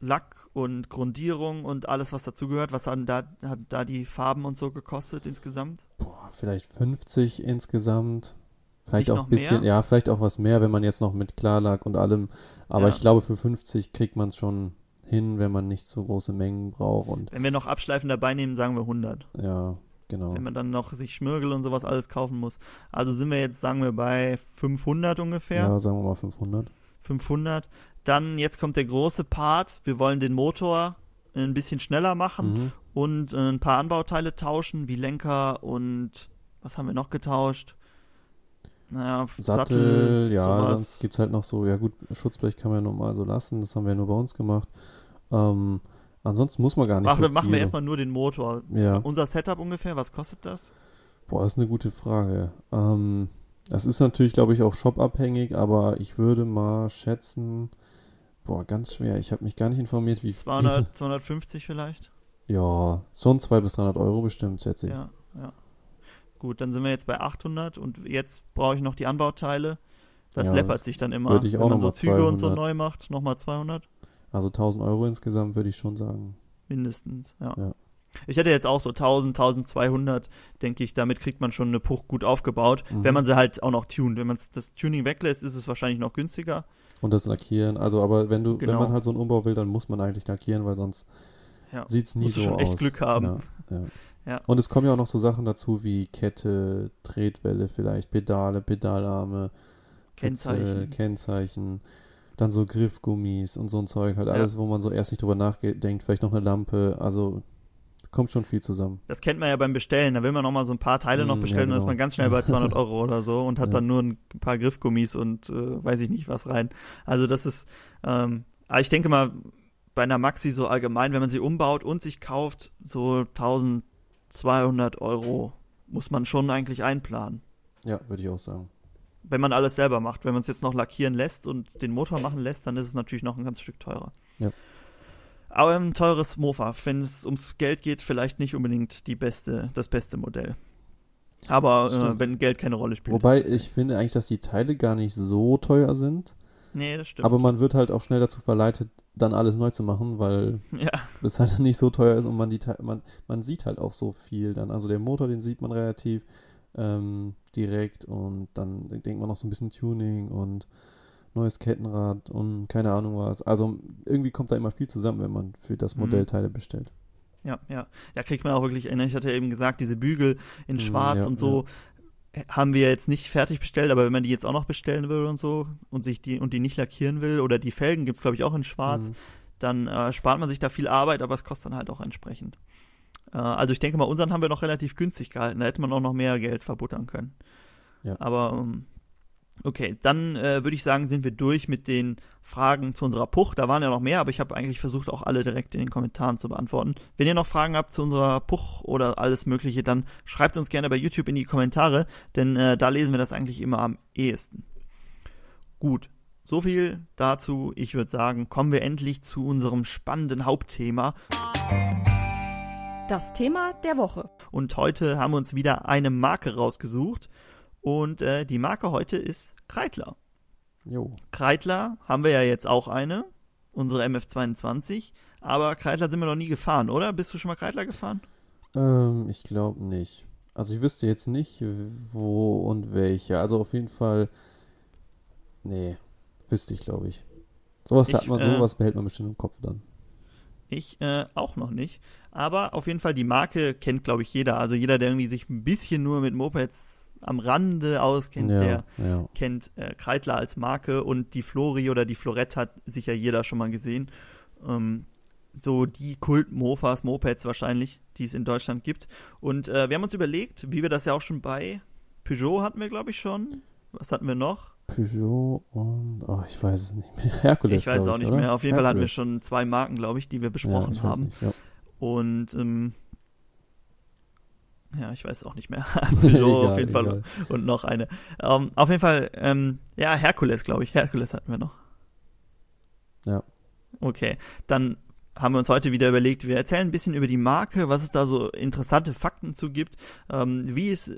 Lack und Grundierung und alles, was dazugehört. Was haben da, hat da die Farben und so gekostet insgesamt? Boah, vielleicht 50 insgesamt. Vielleicht Nicht auch ein bisschen, mehr? ja, vielleicht auch was mehr, wenn man jetzt noch mit Klarlack und allem. Aber Ja. ich glaube, für 50 kriegt man es schon hin, wenn man nicht so große Mengen braucht. Und Wenn wir noch Abschleifen dabei nehmen, sagen wir 100. ja, genau. Wenn man dann noch sich Schmirgel und sowas alles kaufen muss. Also sind wir jetzt, sagen wir, bei 500 ungefähr. Ja, sagen wir mal 500. 500. Dann, jetzt kommt der große Part. Wir wollen den Motor ein bisschen schneller machen. Mhm. und äh, ein paar Anbauteile tauschen, wie Lenker und was haben wir noch getauscht? Naja, Sattel, Sattel, ja, sowas. sonst gibt es halt noch so, ja gut, Schutzblech kann man ja normal so lassen, das haben wir ja nur bei uns gemacht. Ähm, ansonsten muss man gar nicht Mach, so machen viel. wir erstmal nur den Motor. Ja, Unser Setup ungefähr, was kostet das? boah, das ist eine gute Frage. Ähm, das ist natürlich, glaube ich, auch shopabhängig, aber ich würde mal schätzen, boah, ganz schwer. Ich habe mich gar nicht informiert, wie 200, 250 vielleicht? Ja, schon 200 bis 300 Euro bestimmt, schätze ich. Ja, ja. Gut, dann sind wir jetzt bei 800 und jetzt brauche ich noch die Anbauteile. Das Ja, läppert das sich dann immer, wenn man so Züge und so 200. neu macht. Nochmal 200 Also 1000 Euro insgesamt würde ich schon sagen. mindestens, ja. Ja. Ich hätte jetzt auch so 1000, 1200, denke ich, damit kriegt man schon eine Puch gut aufgebaut, Mhm. wenn man sie halt auch noch tunt. Wenn man das Tuning weglässt, ist es wahrscheinlich noch günstiger. Und das Lackieren, also aber wenn du, Genau. wenn man halt so einen Umbau will, dann muss man eigentlich lackieren, weil sonst Ja. sieht es nie Musst so schon echt aus. Glück haben. Ja, ja. Ja. Und es kommen ja auch noch so Sachen dazu wie Kette, Tretwelle vielleicht, Pedale, Pedalarme, Kennzeichen. Kennzeichen, dann so Griffgummis und so ein Zeug, halt Ja. alles, wo man so erst nicht drüber nachdenkt, vielleicht noch eine Lampe, also kommt schon viel zusammen. Das kennt man ja beim Bestellen. Da will man noch mal so ein paar Teile noch Mm, bestellen ja, und ist genau. man ganz schnell bei 200 Euro oder so und hat Ja. dann nur ein paar Griffgummis und äh, weiß ich nicht was rein. Also das ist, ähm, aber ich denke mal, bei einer Maxi so allgemein, wenn man sie umbaut und sich kauft, so 1200 Euro muss man schon eigentlich einplanen. Ja, würde ich auch sagen. Wenn man alles selber macht. Wenn man es jetzt noch lackieren lässt und den Motor machen lässt, dann ist es natürlich noch ein ganz Stück teurer. Ja. Aber ein teures Mofa, wenn es ums Geld geht, vielleicht nicht unbedingt die beste, das beste Modell. Aber äh, wenn Geld keine Rolle spielt. Wobei ist es- ich finde eigentlich, dass die Teile gar nicht so teuer sind, Nee, das stimmt. aber man wird halt auch schnell dazu verleitet, dann alles neu zu machen, weil ja, das halt nicht so teuer ist und man die man, man sieht halt auch so viel dann. Also der Motor, den sieht man relativ ähm, direkt und dann denkt man noch so ein bisschen Tuning und neues Kettenrad und keine Ahnung was. Also irgendwie kommt da immer viel zusammen, wenn man für das Mhm. Modell Teile bestellt. ja, ja. Da kriegt man auch wirklich, ne, ich hatte ja eben gesagt, diese Bügel in Mm, schwarz ja, und so haben wir jetzt nicht fertig bestellt, aber wenn man die jetzt auch noch bestellen will und so und sich die und die nicht lackieren will oder die Felgen gibt's glaube ich auch in schwarz, Mhm. dann äh, spart man sich da viel Arbeit, aber es kostet dann halt auch entsprechend. Äh, also ich denke mal, unseren haben wir noch relativ günstig gehalten. Da hätte man auch noch mehr Geld verbuttern können. Ja. Aber ähm, okay, dann äh, würde ich sagen, sind wir durch mit den Fragen zu unserer Puch. Da waren ja noch mehr, aber ich habe eigentlich versucht, auch alle direkt in den Kommentaren zu beantworten. Wenn ihr noch Fragen habt zu unserer Puch oder alles Mögliche, dann schreibt uns gerne bei YouTube in die Kommentare, denn äh, da lesen wir das eigentlich immer am ehesten. Gut, so viel dazu. Ich würde sagen, kommen wir endlich zu unserem spannenden Hauptthema. Das Thema der Woche. Und heute haben wir uns wieder eine Marke rausgesucht. Und äh, die Marke heute ist Kreidler. Jo. Kreidler haben wir ja jetzt auch eine, unsere MF22. Aber Kreidler sind wir noch nie gefahren, oder? Bist du schon mal Kreidler gefahren? Ähm, ich glaube nicht. Also ich wüsste jetzt nicht, wo und welche. Also auf jeden Fall. Nee, wüsste ich, glaube ich. Sowas Ich, hat man, äh, sowas behält man bestimmt im Kopf dann. Ich äh, auch noch nicht. Aber auf jeden Fall, die Marke kennt, glaube ich, jeder. Also jeder, der irgendwie sich ein bisschen nur mit Mopeds am Rande auskennt, ja, der ja. kennt äh, Kreidler als Marke und die Flori oder die Florette hat sicher jeder schon mal gesehen. Ähm, so die Kult-Mofas, Mopeds wahrscheinlich, die es in Deutschland gibt. Und äh, wir haben uns überlegt, wie wir das ja auch schon bei Peugeot hatten wir, glaube ich, schon. Was hatten wir noch? Peugeot und, oh, ich weiß es nicht mehr. Herkules, ich weiß es auch nicht oder? mehr. Auf jeden Fall hatten wir schon zwei Marken, glaube ich, die wir ja, besprochen weiß haben. Nicht, ja. Und ähm, ja, ich weiß auch nicht mehr. Peugeot auf Egal, jeden Fall und noch eine. Ähm, auf jeden Fall, ähm, ja, Herkules, glaube ich. Herkules hatten wir noch. Ja. Okay, dann haben wir uns heute wieder überlegt, wir erzählen ein bisschen über die Marke, was es da so interessante Fakten zu gibt, ähm, wie es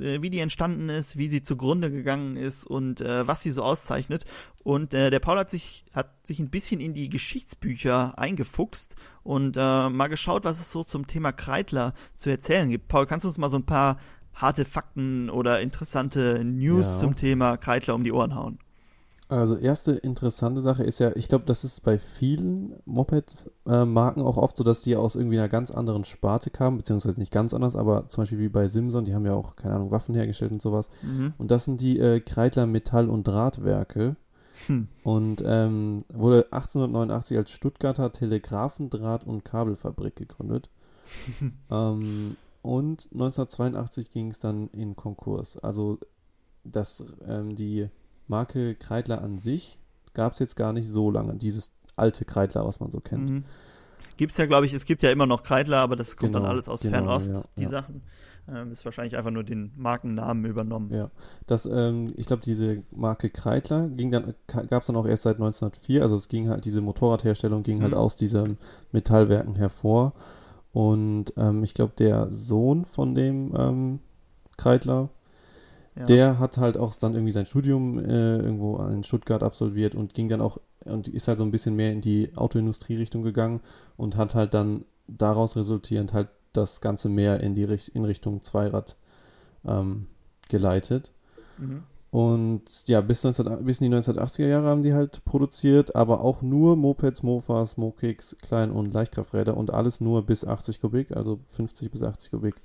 wie die entstanden ist, wie sie zugrunde gegangen ist und äh, was sie so auszeichnet. Und äh, der Paul hat sich hat sich ein bisschen in die Geschichtsbücher eingefuchst und äh, mal geschaut, was es so zum Thema Kreidler zu erzählen gibt. Paul, kannst du uns mal so ein paar harte Fakten oder interessante News Ja. zum Thema Kreidler um die Ohren hauen? Also erste interessante Sache ist ja, ich glaube, das ist bei vielen Moped-Marken auch oft so, dass die aus irgendwie einer ganz anderen Sparte kamen, beziehungsweise nicht ganz anders, aber zum Beispiel wie bei Simson, die haben ja auch, keine Ahnung, Waffen hergestellt und sowas. Mhm. Und das sind die äh, Kreidler Metall- und Drahtwerke. Hm. Und ähm, wurde 1889 als Stuttgarter Telegraphen-, Draht- und Kabelfabrik gegründet. ähm, und 1982 ging es dann in Konkurs. Also das, ähm, die Marke Kreidler an sich gab es jetzt gar nicht so lange. Dieses alte Kreidler, was man so kennt. Mhm. Gibt's ja, glaube ich, es gibt ja immer noch Kreidler, aber das kommt dann Genau, alles aus genau, Fernost, ja, die ja. Sachen. Ähm, ist wahrscheinlich einfach nur den Markennamen übernommen. Ja, das, ähm, ich glaube, diese Marke Kreidler ging dann, gab es dann auch erst seit 1904, also es ging halt, diese Motorradherstellung ging halt Mhm. aus diesen Metallwerken hervor. Und ähm, ich glaube, der Sohn von dem ähm, Kreidler, Ja. der hat halt auch dann irgendwie sein Studium äh, irgendwo in Stuttgart absolviert und ging dann auch und ist halt so ein bisschen mehr in die Autoindustrie-Richtung gegangen und hat halt dann daraus resultierend halt das Ganze mehr in die in Richtung Zweirad ähm, geleitet. Mhm. Und ja, bis, 19, bis in die 1980er Jahre haben die halt produziert, aber auch nur Mopeds, Mofas, Mokicks, Klein- und Leichtkrafträder und alles nur bis 80 Kubik, also 50 bis 80 Kubik.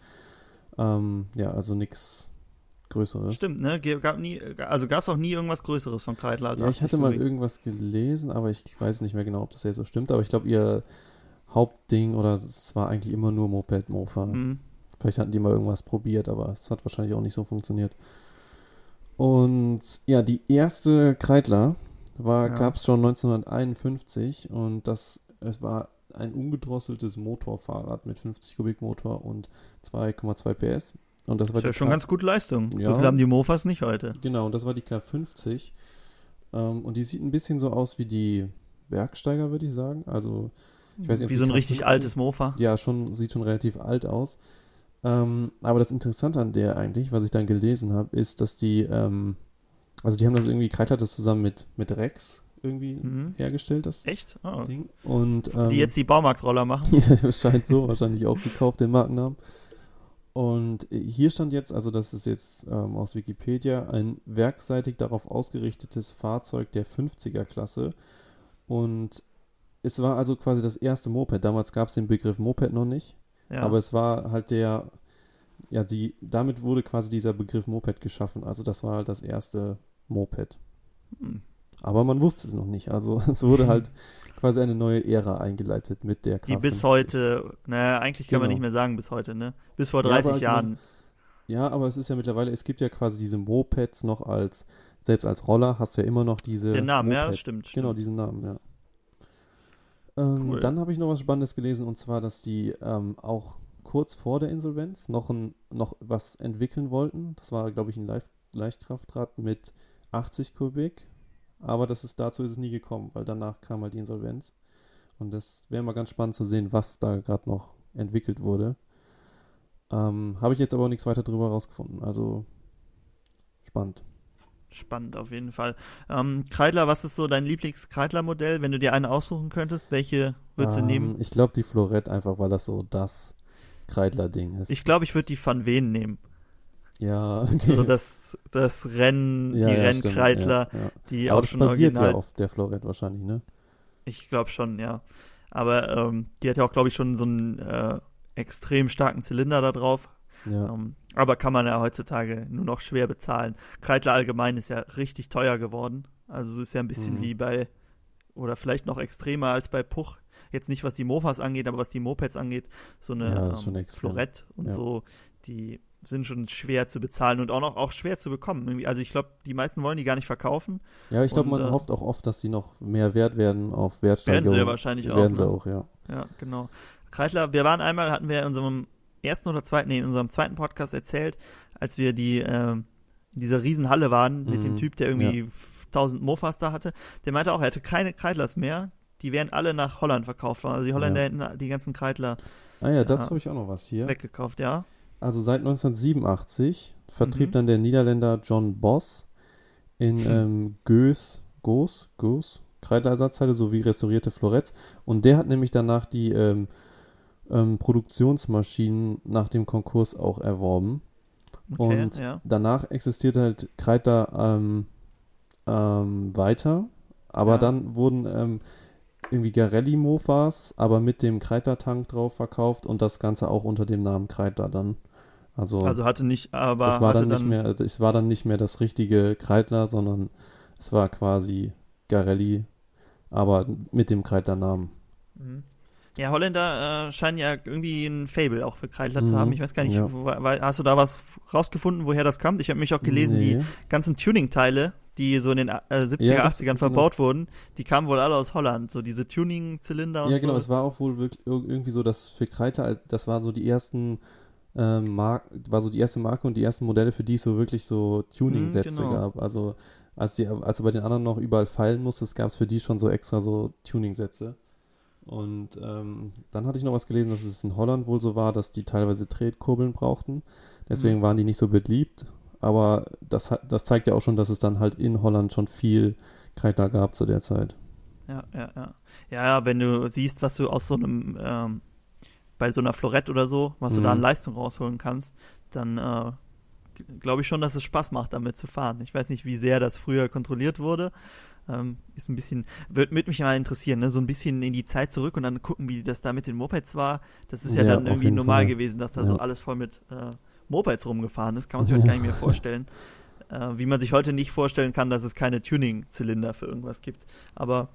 Ähm, ja, also nichts Größeres. Stimmt, ne? Gab nie, also gab es auch nie irgendwas Größeres von Kreidler. Als Ja, ich 80 hatte mal Kubik. irgendwas gelesen, aber ich weiß nicht mehr genau, ob das jetzt so stimmt. Aber ich glaube, ihr Hauptding oder es war eigentlich immer nur Moped, Mofa. Mhm. Vielleicht hatten die mal irgendwas probiert, aber es hat wahrscheinlich auch nicht so funktioniert. Und ja, die erste Kreidler war, Ja. gab es schon 1951 und das, es war ein ungedrosseltes Motorfahrrad mit 50 Kubik Motor und 2,2 PS. Und das war Das ist ja schon K- ganz gute Leistung. So Ja. viel haben die Mofas nicht heute. Genau, und das war die K50. Ähm, und die sieht ein bisschen so aus wie die Bergsteiger, würde ich sagen. Also, ich weiß nicht, Wie so ein K50 richtig altes Mofa. ja, schon, sieht schon relativ alt aus. Ähm, aber das Interessante an der eigentlich, was ich dann gelesen habe, ist, dass die, ähm, also die haben das irgendwie, Kreidler hat das zusammen mit, mit Rex irgendwie Mhm. hergestellt, das Echt? Oh. Ding. Und, ähm, Die jetzt die Baumarktroller machen. ja, das scheint so, wahrscheinlich auch gekauft, den Markennamen. Und hier stand jetzt, also das ist jetzt ähm, aus Wikipedia, ein werkseitig darauf ausgerichtetes Fahrzeug der 50er-Klasse. Und es war also quasi das erste Moped. Damals gab es den Begriff Moped noch nicht, Ja. aber es war halt der, ja, die, damit wurde quasi dieser Begriff Moped geschaffen. Also das war halt das erste Moped. Hm. Aber man wusste es noch nicht. Also es wurde halt quasi eine neue Ära eingeleitet mit der die bis K50. heute, naja, eigentlich kann man Genau. nicht mehr sagen bis heute, ne? Bis vor Ja, 30 aber ich Jahren. Ja, aber es ist ja mittlerweile, es gibt ja quasi diese Mopeds noch als, selbst als Roller hast du ja immer noch diese. Den Namen, ja, Moped. das stimmt. Genau, stimmt. diesen Namen, ja. Ähm, Cool. Dann habe ich noch was Spannendes gelesen und zwar, dass die ähm, auch kurz vor der Insolvenz noch, ein, noch was entwickeln wollten. Das war, glaube ich, ein Leicht Leichtkraftrad mit 80 Kubik. Aber das ist, dazu ist es nie gekommen, weil danach kam halt die Insolvenz. Und das wäre mal ganz spannend zu sehen, was da gerade noch entwickelt wurde. Ähm, habe ich jetzt aber auch nichts weiter drüber rausgefunden. Also spannend. Spannend auf jeden Fall. Ähm, Kreidler, was ist so dein Lieblings-Kreidler-Modell? Wenn du dir eine aussuchen könntest, welche würdest du Ähm, nehmen? Ich glaube die Florette einfach, weil das so das Kreidler-Ding ist. Ich glaube, ich würde die Van Ven nehmen. Ja, okay. So das, das Rennen, ja, die ja, Rennkreidler, stimmt, ja, die Aber auch das schon basiert original. ja auf der Florette wahrscheinlich, ne? Ich glaube schon, ja. Aber ähm, die hat ja auch, glaube ich, schon so einen äh, extrem starken Zylinder da drauf. Ja. Ähm, aber kann man ja heutzutage nur noch schwer bezahlen. Kreidler allgemein ist ja richtig teuer geworden. Also es ist ja ein bisschen Mhm. wie bei, oder vielleicht noch extremer als bei Puch. Jetzt nicht, was die Mofas angeht, aber was die Mopeds angeht. So eine Ja, ähm. Florette und so, die sind schon schwer zu bezahlen und auch noch auch schwer zu bekommen. Irgendwie, Also ich glaube, die meisten wollen die gar nicht verkaufen. Ja, ich glaube, man äh, hofft auch oft, dass die noch mehr wert werden auf Wertsteigerung. Werden sie ja wahrscheinlich auch, Werden sie ne? auch, ja. Ja, genau. Kreidler, wir waren einmal, hatten wir in unserem ersten oder zweiten, nee, in unserem zweiten Podcast erzählt, als wir die, ähm, in dieser Riesenhalle waren mit dem Mhm, Typ, der irgendwie 1000 Mofas da hatte. Der meinte auch, er hätte keine Kreidlers mehr. Die wären alle nach Holland verkauft worden. Also die Holländer Ja. hätten die ganzen Kreidler Ah ja, dazu Ja. habe ich auch noch was hier. weggekauft, ja. Also seit 1987 vertrieb Mhm. dann der Niederländer John Boss in Hm. ähm, Goes, Goes, Goes, Kreidlerersatzteile sowie restaurierte Floretts. Und der hat nämlich danach die ähm, ähm, Produktionsmaschinen nach dem Konkurs auch erworben. Okay, Und ja. danach existiert halt Kreidler ähm, ähm, weiter, aber Ja. dann wurden ähm, irgendwie Garelli-Mofas, aber mit dem Kreidler-Tank drauf verkauft und das Ganze auch unter dem Namen Kreidler dann. Also, Also hatte nicht, aber es war dann nicht mehr, es war dann nicht mehr das richtige Kreidler, sondern es war quasi Garelli, aber mit dem Kreidler-Namen. Mhm. Ja, Holländer äh, scheinen ja irgendwie ein Fable auch für Kreidler zu Mhm, haben. Ich weiß gar nicht, ja. wo, hast du da was rausgefunden, woher das kommt? Ich habe mich auch gelesen, die Nee. ganzen Tuning-Teile, die so in den äh, 70er, Ja, das- 80ern genau. verbaut wurden, die kamen wohl alle aus Holland. So diese Tuning-Zylinder und Ja, genau, so. es war auch wohl wirklich ir- irgendwie so, dass für Kreiter, das war so die ersten ähm, Mark, war so die erste Marke und die ersten Modelle, für die es so wirklich so Tuning-Sätze Mhm, genau. gab. Also als, die, als du bei den anderen noch überall feilen musstest, gab es für die schon so extra so Tuning-Sätze. Und ähm, dann hatte ich noch was gelesen, dass es in Holland wohl so war, dass die teilweise Tretkurbeln brauchten. Deswegen Mhm. waren die nicht so beliebt. Aber das, hat- das zeigt ja auch schon, dass es dann halt in Holland schon viel Kreiter gab zu der Zeit. Ja, ja, ja. Ja, ja, wenn du siehst, was du aus so einem, ähm, bei so einer Florette oder so, was du Mhm. da an Leistung rausholen kannst, dann äh, glaube ich schon, dass es Spaß macht, damit zu fahren. Ich weiß nicht, wie sehr das früher kontrolliert wurde. Ähm, ist ein bisschen, wird, wird mich mal interessieren, ne? so ein bisschen in die Zeit zurück und dann gucken, wie das da mit den Mopeds war. Das ist ja, Ja, dann irgendwie normal Fall. gewesen, dass da Ja. so alles voll mit äh, Mopeds rumgefahren ist. Kann man sich heute gar nicht mehr vorstellen. Äh, wie man sich heute nicht vorstellen kann, dass es keine Tuning-Zylinder für irgendwas gibt. Aber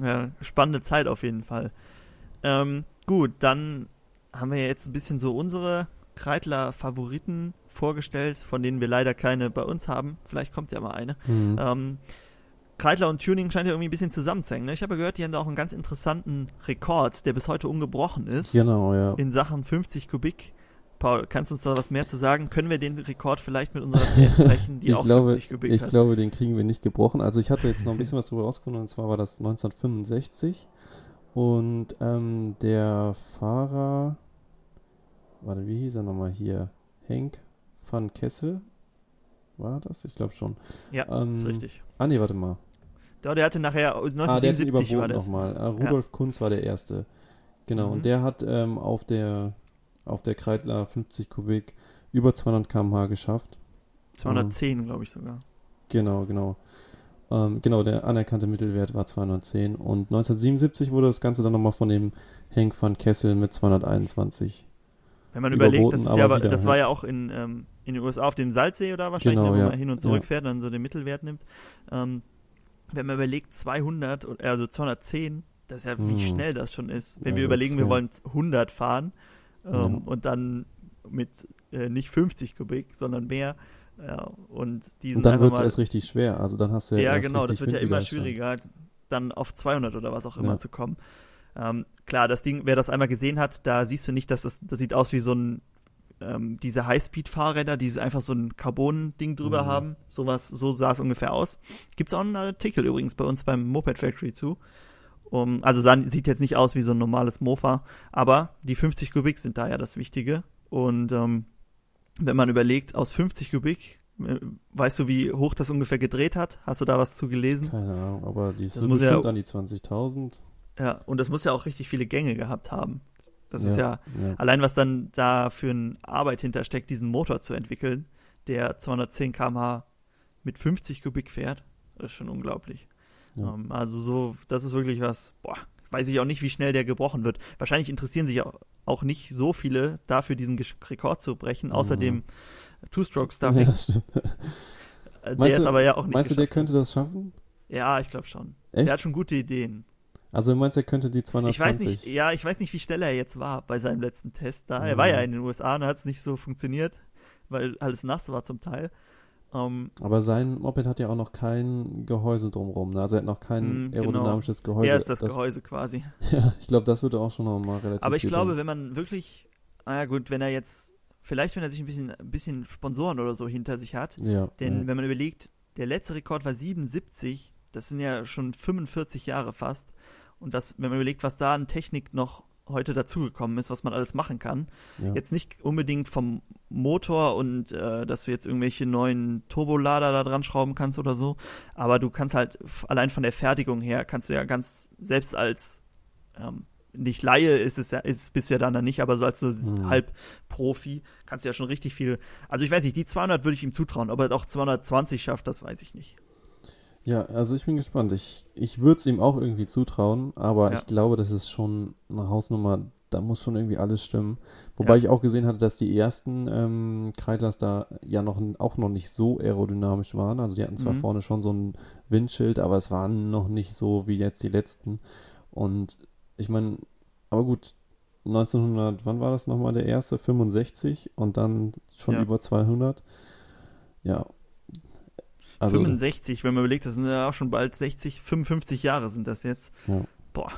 ja, spannende Zeit auf jeden Fall. Ähm, gut, dann haben wir jetzt ein bisschen so unsere Kreidler-Favoriten vorgestellt, von denen wir leider keine bei uns haben. Vielleicht kommt ja mal eine. Mhm. Ähm, Kreidler und Tuning scheint ja irgendwie ein bisschen zusammenzuhängen. Ne? Ich habe gehört, die haben da auch einen ganz interessanten Rekord, der bis heute ungebrochen ist, Genau, ja. in Sachen 50 Kubik. Paul, kannst du uns da was mehr zu sagen? Können wir den Rekord vielleicht mit unserer CS brechen, die ich auch glaube, 50 Kubik ich hat? glaube, den kriegen wir nicht gebrochen. Also ich hatte jetzt noch ein bisschen was drüber rausgefunden, und zwar war das 1965. Und ähm, der Fahrer, warte, wie hieß er nochmal hier? Henk van Kessel? War das? Ich glaube schon. ja, ähm, ist richtig. Ah, nee, warte mal. Ja, der hatte nachher Ah, der hat ihn 1977 war das. nochmal. Äh, Rudolf Kunz war der Erste. Genau, Mhm. und der hat ähm, auf der auf der Kreidler 50 Kubik über 200 km/h geschafft. 210, glaube ich sogar. Genau, genau. Ähm, genau, der anerkannte Mittelwert war 210 und 1977 wurde das Ganze dann nochmal von dem Henk van Kessel mit 221. Wenn man überlegt, das, ja, wieder, das ja. war ja auch in, ähm, in den USA auf dem Salzsee oder wahrscheinlich, Genau, ne, ja. man hin und Ja. zurück fährt und dann so den Mittelwert nimmt. Ähm, wenn man überlegt, 200, oder- also 210, das ist ja, wie Hm. schnell das schon ist. Wenn Ja, wir überlegen, wir ja- wollen 100 fahren ähm, Ja. und dann mit äh, nicht 50 Kubik, sondern mehr. Ja, und Und dann wird es erst richtig schwer. Also dann hast du ja, ja, genau, das wird ja immer schwieriger, dann auf 200 oder was auch immer Ja. zu kommen. Ähm, klar, das Ding, wer das einmal gesehen hat, da siehst du nicht, dass das, das sieht aus wie so ein, ähm, diese Highspeed-Fahrräder, die einfach so ein Carbon-Ding drüber Mhm. haben. Sowas, so sah es ungefähr aus. Gibt's auch einen Artikel übrigens bei uns beim Moped Factory zu. Um, also sah, sieht jetzt nicht aus wie so ein normales Mofa, aber die 50 Kubik sind da ja das Wichtige. Und ähm, wenn man überlegt, aus 50 Kubik, äh, weißt du, wie hoch das ungefähr gedreht hat? Hast du da was zu gelesen? Keine Ahnung, aber die Das sind muss ja- bestimmt an die 20.000. Ja, und das muss ja auch richtig viele Gänge gehabt haben. Das ist ja, ja. allein was dann da für eine Arbeit hintersteckt, diesen Motor zu entwickeln, der 210 km/h mit 50 Kubik fährt, das ist schon unglaublich. Ja. Ähm, also so, das ist wirklich was, boah, weiß ich auch nicht, wie schnell der gebrochen wird. Wahrscheinlich interessieren sich auch, auch nicht so viele dafür, diesen Gesch- Rekord zu brechen, außer Mhm. dem Two-Stroke-Stuffing. Ja. Äh, der Meinst ist du- aber ja auch nicht Meinst du, der geschafft. könnte das schaffen? Ja, ich glaube schon. Echt? Der hat schon gute Ideen. Also du meinst, er könnte die 220? Ich weiß nicht, ja, ich weiß nicht, wie schnell er jetzt war bei seinem letzten Test da. Er Mhm. war ja in den USA und hat es nicht so funktioniert, weil alles nass war zum Teil. Ähm, Aber sein Moped hat ja auch noch kein Gehäuse drumrum. Ne? Also er hat noch kein Mm, genau. aerodynamisches Gehäuse. er ist das, Gehäuse quasi. Ja, ich glaube, das würde auch schon noch mal relativ Aber ich glaube, bringen. wenn man wirklich, ah ja gut, wenn er jetzt, vielleicht wenn er sich ein bisschen, ein bisschen Sponsoren oder so hinter sich hat, Ja, denn ja. wenn man überlegt, der letzte Rekord war 77, das sind ja schon 45 Jahre fast. Und was, wenn man überlegt, was da an Technik noch heute dazugekommen ist, was man alles machen kann, ja. Jetzt nicht unbedingt vom Motor und äh, dass du jetzt irgendwelche neuen Turbolader da dran schrauben kannst oder so, aber du kannst halt allein von der Fertigung her kannst du ja ganz selbst als ähm, nicht Laie ist es ja ist du ja dann, dann nicht, aber so als so Mhm. halb Profi kannst du ja schon richtig viel. Also ich weiß nicht, die 200 würde ich ihm zutrauen, ob er auch 220 schafft, das weiß ich nicht. Ja, also ich bin gespannt. Ich, ich würde es ihm auch irgendwie zutrauen, aber Ja. ich glaube, das ist schon eine Hausnummer, da muss schon irgendwie alles stimmen. Wobei Ja. ich auch gesehen hatte, dass die ersten ähm, Kreidlers da ja noch auch noch nicht so aerodynamisch waren. Also die hatten zwar Mhm. vorne schon so ein Windschild, aber es waren noch nicht so wie jetzt die letzten. Und ich meine, aber gut, 1900, wann war das nochmal der erste? 65 und dann schon Ja. über 200. Ja. Also, 65, wenn man überlegt, das sind ja auch schon bald 60, 55 Jahre sind das jetzt. Ja. Boah.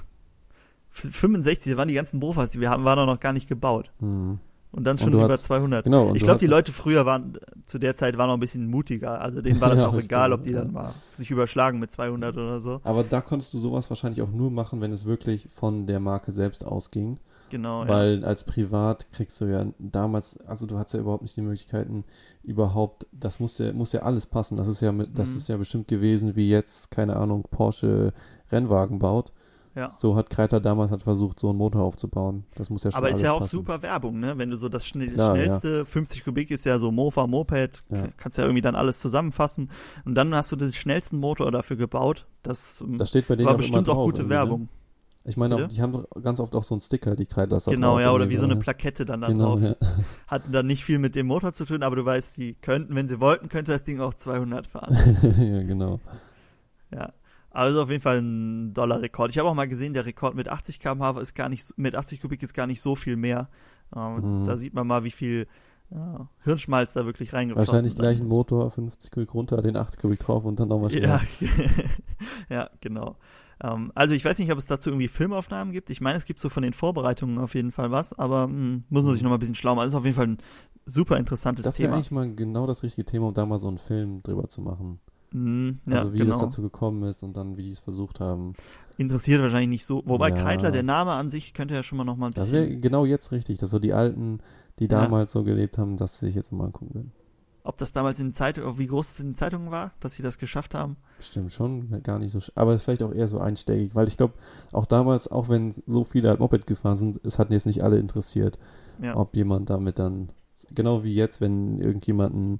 F- 65, da waren die ganzen Mofas, die wir haben, waren noch gar nicht gebaut. hm. Und dann Und schon du über hast- 200. Genau, und ich glaube, die Leute früher waren, zu der Zeit waren noch ein bisschen mutiger. Also denen war das Ja, auch egal, ob die dann mal sich überschlagen mit 200 oder so. Aber da konntest du sowas wahrscheinlich auch nur machen, wenn es wirklich von der Marke selbst ausging. Genau, ja. Weil als Privat kriegst du ja damals, also du hattest ja überhaupt nicht die Möglichkeiten, überhaupt, das muss ja, muss ja alles passen. Das ist ja mit, das Mhm. ist ja bestimmt gewesen, wie jetzt, keine Ahnung, Porsche Rennwagen baut. Ja. So hat Kreiter damals halt versucht, so einen Motor aufzubauen. Das muss ja schon Aber ist ja auch passen. super Werbung, ne? Wenn du so das schnell, Klar, schnellste 50 Kubik ist ja so Mofa, Moped, Ja. kannst ja irgendwie dann alles zusammenfassen. Und dann hast du den schnellsten Motor dafür gebaut. Das, Das steht bei denen war auch bestimmt auch drauf gute irgendwie, ne? Ich meine, auch, die haben ganz oft auch so einen Sticker, die Kreidler da Genau, ja, oder wie so eine ne? Plakette dann da Genau, drauf. ja. Hatten dann nicht viel mit dem Motor zu tun, aber du weißt, die könnten, wenn sie wollten, könnte das Ding auch 200 fahren. ja, genau. ja. Also auf jeden Fall ein doller Rekord. Ich habe auch mal gesehen, der Rekord mit 80 km/h ist gar nicht, so- mit 80 Kubik ist gar nicht so viel mehr. Ähm, Mhm. Da sieht man mal, wie viel ja, Hirnschmalz da wirklich reingeflossen Wahrscheinlich gleich ein. Motor, 50 Kubik runter, den 80 Kubik drauf und dann nochmal Ja, schneller. ja, genau. Ähm, also ich weiß nicht, ob es dazu irgendwie Filmaufnahmen gibt. Ich meine, es gibt so von den Vorbereitungen auf jeden Fall was, aber mh, muss man sich noch mal ein bisschen schlau machen. Das ist auf jeden Fall ein super interessantes Das wäre Thema. eigentlich mal genau das richtige Thema, um da mal so einen Film drüber zu machen. Mhm, ja, Also wie genau. das dazu gekommen ist und dann wie die es versucht haben. Interessiert wahrscheinlich nicht so. Wobei Ja. Kreidler, der Name an sich könnte ja schon mal noch mal ein Das bisschen. wäre genau jetzt richtig, dass so die Alten, die Ja. damals so gelebt haben, dass sie sich jetzt mal angucken würden. Ob das damals in Zeitungen, wie groß es in den Zeitungen war, dass sie das geschafft haben. Bestimmt schon, gar nicht so, aber vielleicht auch eher so einschlägig, weil ich glaube, auch damals, auch wenn so viele halt Moped gefahren sind, es hatten jetzt nicht alle interessiert, Ja. ob jemand damit dann, genau wie jetzt, wenn irgendjemand, ein,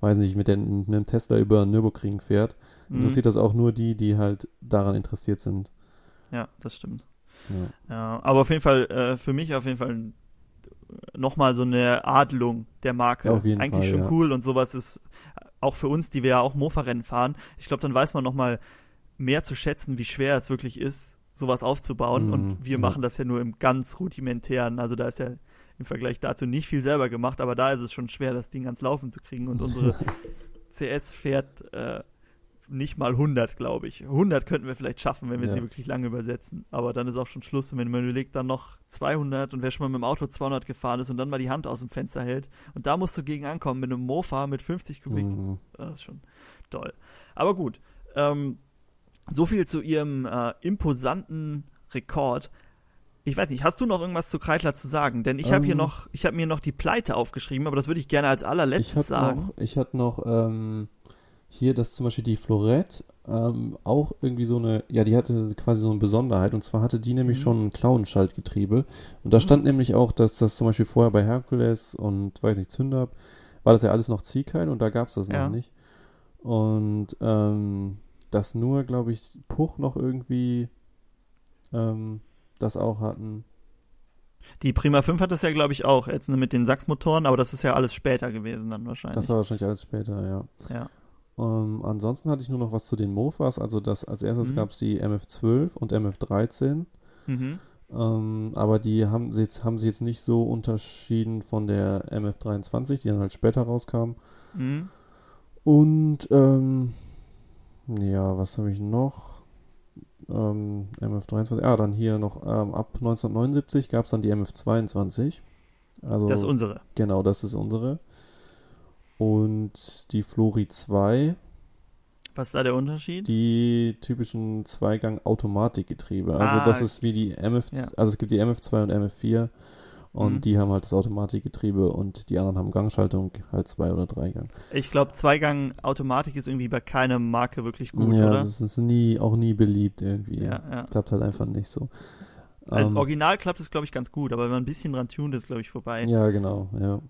weiß nicht, mit, den, mit einem Tesla über Nürburgring fährt, Mhm. interessiert das auch nur die, die halt daran interessiert sind. Ja, das stimmt. Ja. Ja, aber auf jeden Fall, äh, für mich auf jeden Fall nochmal so eine Adelung der Marke. Ja, auf jeden Eigentlich Fall, schon ja. cool und sowas ist auch für uns, die wir ja auch Mofa-Rennen fahren. Ich glaube, dann weiß man nochmal mehr zu schätzen, wie schwer es wirklich ist, sowas aufzubauen. Mhm, und wir ja. machen das ja nur im ganz rudimentären. Also da ist ja im Vergleich dazu nicht viel selber gemacht, aber da ist es schon schwer, das Ding ans Laufen zu kriegen. Und unsere CS fährt äh, nicht mal 100, glaube ich. 100 könnten wir vielleicht schaffen, wenn wir Ja. sie wirklich lange übersetzen. Aber dann ist auch schon Schluss. Und wenn man überlegt, dann noch 200 und wer schon mal mit dem Auto 200 gefahren ist und dann mal die Hand aus dem Fenster hält und da musst du gegen ankommen mit einem Mofa mit 50 Kubik. Mhm. Das ist schon toll. Aber gut, ähm, so viel zu ihrem äh, imposanten Rekord. Ich weiß nicht, hast du noch irgendwas zu Kreitler zu sagen? Denn ich habe hier Ähm. noch, ich habe mir noch die Pleite aufgeschrieben, aber das würde ich gerne als Ich allerletztes hatte sagen. noch, ich hatte noch ähm, hier, dass zum Beispiel die Florette ähm, auch irgendwie so eine, ja, die hatte quasi so eine Besonderheit und zwar hatte die nämlich Mhm. schon ein Klauenschaltgetriebe und da Mhm. stand nämlich auch, dass das zum Beispiel vorher bei Herkules und weiß nicht, Zündab war das ja alles noch Ziehkeil und da gab es das Ja. noch nicht. Und ähm, dass nur, glaube ich, Puch noch irgendwie ähm, das auch hatten. Die Prima 5 hat das ja, glaube ich, auch, jetzt mit den Sachsmotoren, aber das ist ja alles später gewesen dann wahrscheinlich. Das war wahrscheinlich alles später, ja. ja. Ähm, ansonsten hatte ich nur noch was zu den Mofas. Also das als erstes Mhm. gab es die MF12 und MF13. Mhm. Ähm, aber die haben sie, jetzt, haben sie jetzt nicht so unterschieden von der MF23, die dann halt später rauskam. Mhm. Und ähm, ja, was habe ich noch? Ähm, MF23, ah, dann hier noch ähm, ab 1979 gab es dann die MF22. Also Das ist unsere. genau, das ist unsere. Und die Flori 2 Was ist da der Unterschied? die typischen Zweigang-Automatikgetriebe. Also Ah, das ist wie die MF, ja. also es gibt die MF2 und MF4 und Mhm. die haben halt das Automatikgetriebe und die anderen haben Gangschaltung, halt Zwei- oder Dreigang. Ich glaube, Zweigang Automatik ist irgendwie bei keiner Marke wirklich gut, ja, oder? das ist nie, auch nie beliebt irgendwie. Ja, ja. Klappt halt einfach Das- nicht so. Also Ähm, original klappt es, glaube ich, ganz gut, aber wenn man ein bisschen dran tunt, ist, glaube ich, vorbei. ja, genau, ja.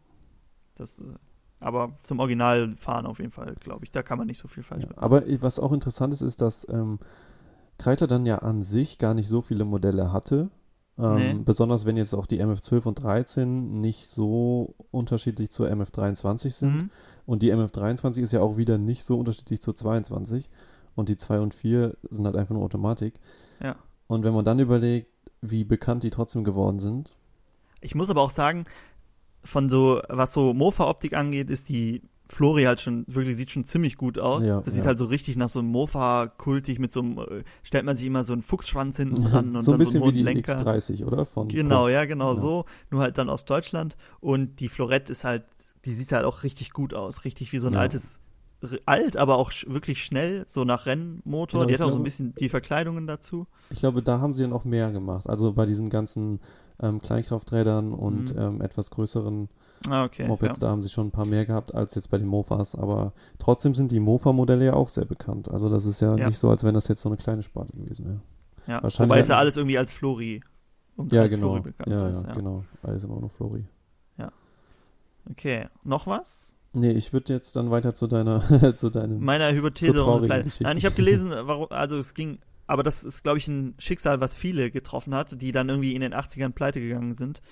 Das, äh, aber zum Original fahren auf jeden Fall, glaube ich, da kann man nicht so viel falsch ja. machen. Aber was auch interessant ist, ist, dass ähm, Kreiter dann ja an sich gar nicht so viele Modelle hatte. Ähm, Nee. Besonders wenn jetzt auch die MF12 und 13 nicht so unterschiedlich zur MF23 sind. Mhm. Und die MF23 ist ja auch wieder nicht so unterschiedlich zur 22. Und die 2 und 4 sind halt einfach nur Automatik. Ja. Und wenn man dann überlegt, wie bekannt die trotzdem geworden sind. Ich muss aber auch sagen, von so, was so Mofa-Optik angeht, ist die Flori halt schon, wirklich sieht schon ziemlich gut aus. Ja, das sieht ja. halt so richtig nach so einem Mofa-kultig mit so einem, äh, stellt man sich immer so einen Fuchsschwanz hinten dran und so ein dann so bisschen einen wie die Lenker. X30, oder? Von Genau, Puch. ja, genau Ja. so. Nur halt dann aus Deutschland. Und die Florette ist halt, die sieht halt auch richtig gut aus. Richtig wie so ein Ja. altes, alt, aber auch wirklich schnell, so nach Rennmotor. Genau, die hat auch so ein glaube- bisschen die Verkleidungen dazu. Ich glaube, da haben sie dann auch mehr gemacht. Also bei diesen ganzen ähm, Kleinkrafträdern und Mhm. ähm, etwas größeren Ah, okay. Mopeds, ja. da haben sie schon ein paar mehr gehabt als jetzt bei den Mofas. Aber trotzdem sind die Mofa-Modelle ja auch sehr bekannt. Also das ist ja, Ja. nicht so, als wenn das jetzt so eine kleine Sparte gewesen wäre. Ja. Wahrscheinlich Wobei es ja alles irgendwie als Flori und Ja, als genau. Flori bekannt Ja, ist. ja, genau. Alles immer nur Flori. Okay, noch was? Nee, ich würde jetzt dann weiter zu deiner, zu deinem. Meiner Hypothese. Nein, ich habe gelesen, warum, also es ging, aber das ist, glaube ich, ein Schicksal, was viele getroffen hat, die dann irgendwie in den 80ern pleite gegangen sind.